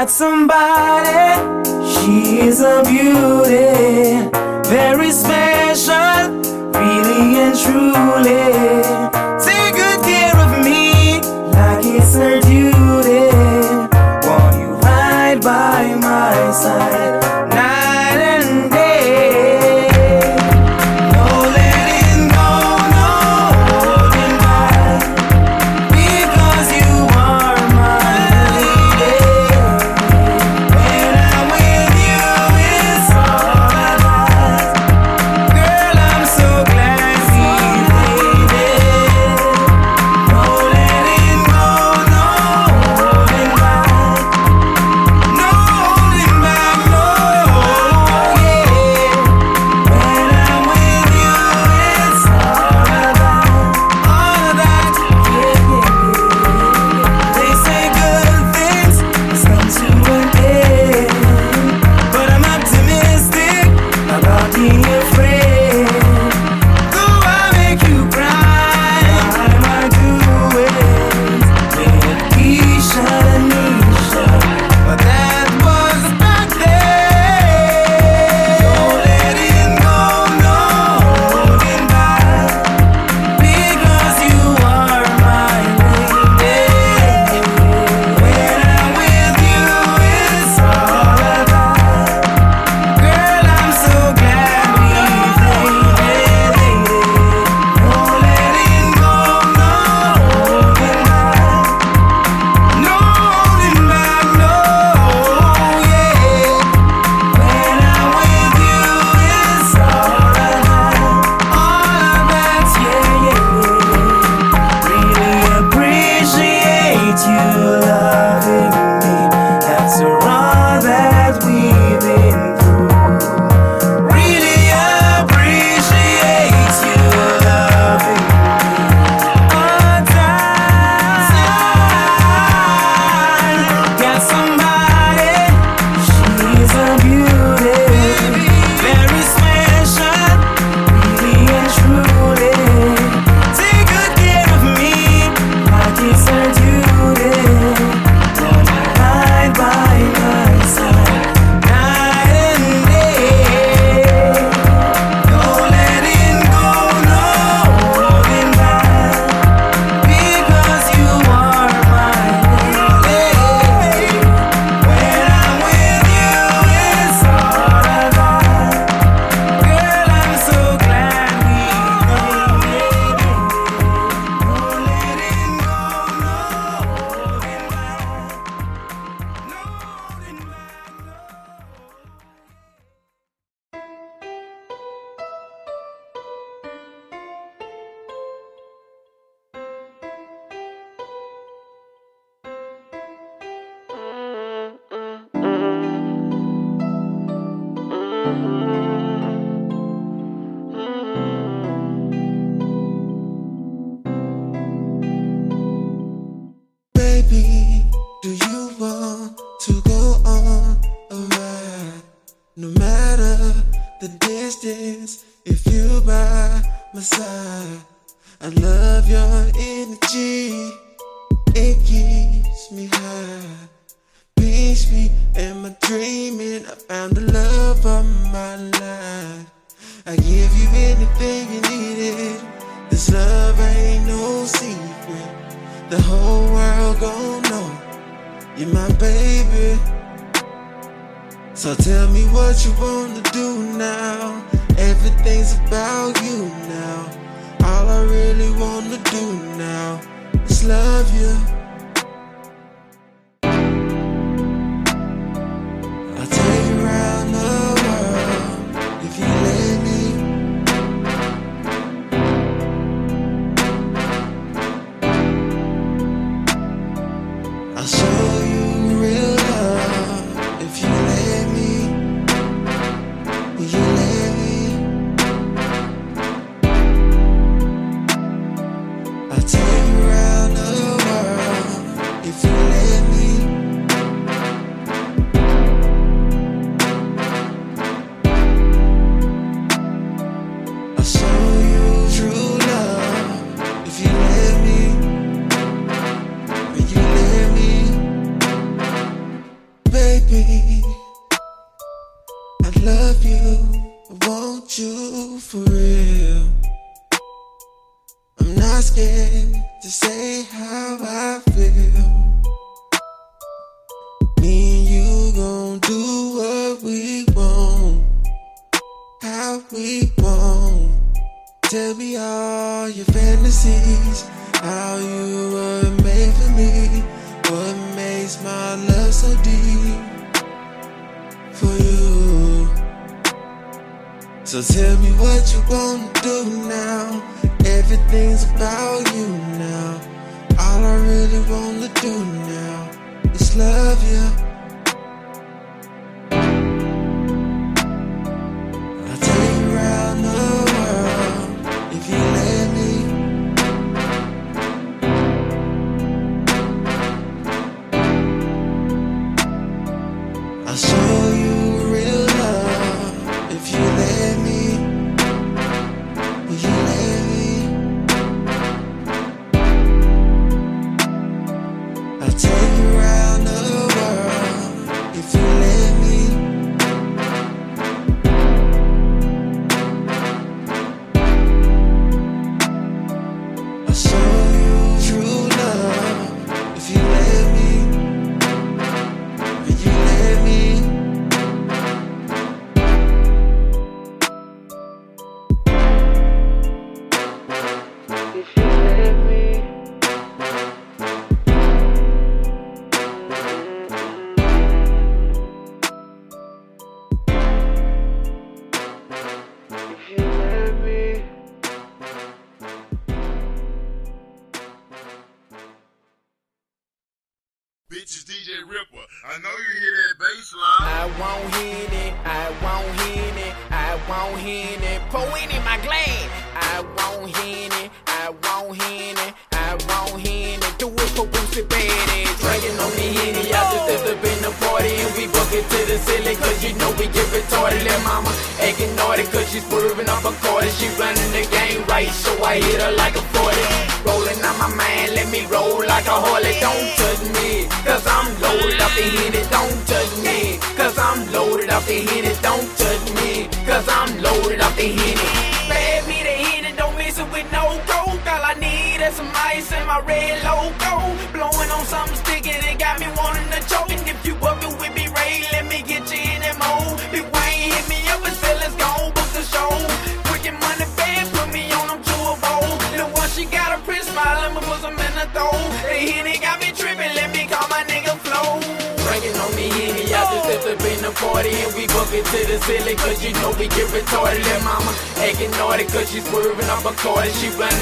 Got somebody,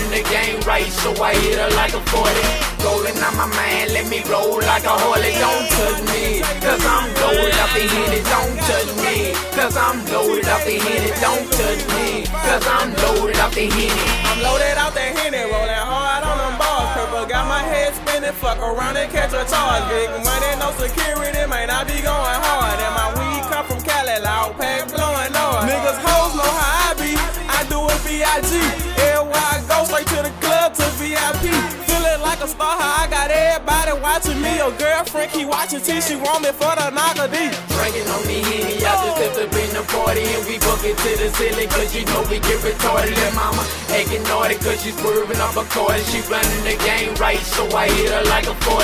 She running the game right, so I hit her like a 40. Rolling on my mind, let me roll like a Harley. Don't touch me, cause I'm loaded up the Henny. Don't touch me, cause I'm I'm loaded off the Henny. Don't touch me, cause I'm loaded off the Henny. I'm loaded off the Henny, rolling hard on them balls. Purple got my head spinning, fuck around and catch a charge. Big money, no security, man, I be going hard. And my weed come from Cali, loud pack blowing noise. Niggas hoes know how I be, I do it B.I.G. Everywhere I go, straight to the club to VIP. Like a star, I got everybody watching me. Your girlfriend keep watching T, she want me for the knocker D. Drinking on me Henny, I just stepped up in the party and we book it to the ceiling cause you know we get retarded. And mama acting naughty cause she's swerving off a cord. She running the game right, so I hit her like a 40.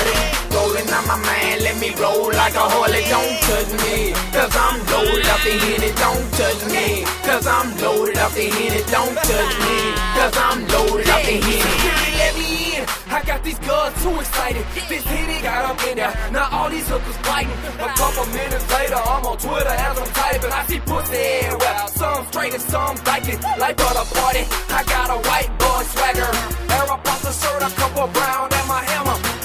Rolling on my man, let me roll like a Harley. Don't touch me, cause I'm loaded off the Henny. Don't touch me, cause I'm loaded off the Henny. Don't touch me, cause I'm loaded off the Henny. I got these girls too excited. This hitty got up in there. Now all these hookers biting. A couple minutes later, I'm on Twitter as I'm typing. I see pussy everywhere. Some straight and some. Like at a party, I got a white boy swagger. Air up off the shirt, a couple brown and my hammer.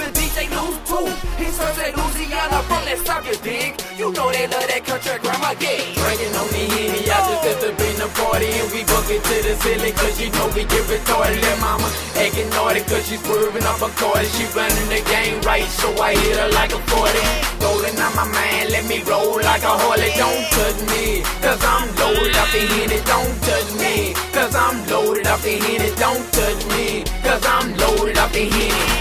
The DJ lose too. He serves at Louisiana from that sucker dig. You know they love that country grandma gig. Drinking on me Henny, I just stepped up in the party and we book it to the ceiling cause you know we get retarded. And mama acting naughty cause she's swerving off a cord. She running the game right, so I hit her like a 40. Rolling on my man, let me roll like a Harley. Don't touch me, cause I'm loaded off the Henny. Don't touch me, cause I'm loaded off the Henny. Don't touch me, cause I'm loaded off the Henny.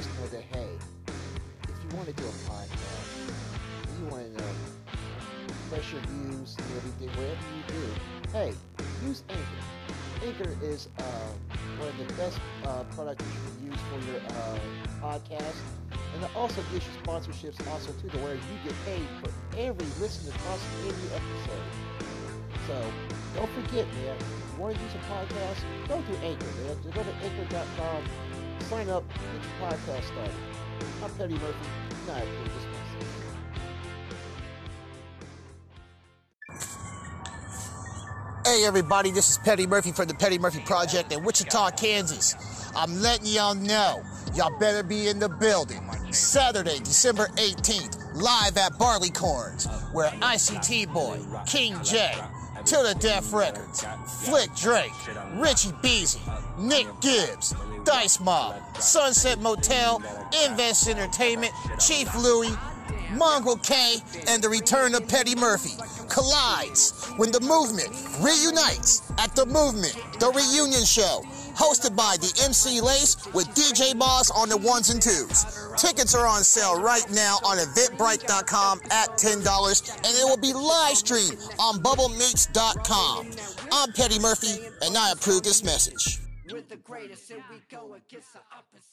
Guys know that hey, if you want to do a podcast, you want to express your views and everything, whatever you do, hey, use Anchor. Anchor is uh, one of the best uh, products you can use for your uh, podcast, and it also gives you sponsorships also too, to where you get paid for every listen across every episode. So don't forget, man. If you want to use a podcast, go to Anchor, man. Just go to anchor.com, sign up, get your podcast started. I'm Petty Murphy. This. Hey everybody, this is Petty Murphy from the Petty Murphy Project in Wichita, Kansas. I'm letting y'all know, y'all better be in the building. Saturday, December 18th, live at Barleycorns, where ICT Boy, King J, To the Death Records, Flick Drake, Richie Beezy, Nick Gibbs, Dice Mob, Sunset Motel, Invest Entertainment, Chief Louie, Mongrel K, and the return of Petty Murphy collides when the movement reunites at the Movement, the reunion show, hosted by the MC Lace with DJ Boss on the ones and twos. Tickets are on sale right now on eventbrite.com at $10, and it will be live streamed on bubblemeats.com. I'm Petty Murphy, and I approve this message. We're the greatest, and we go against the opposition.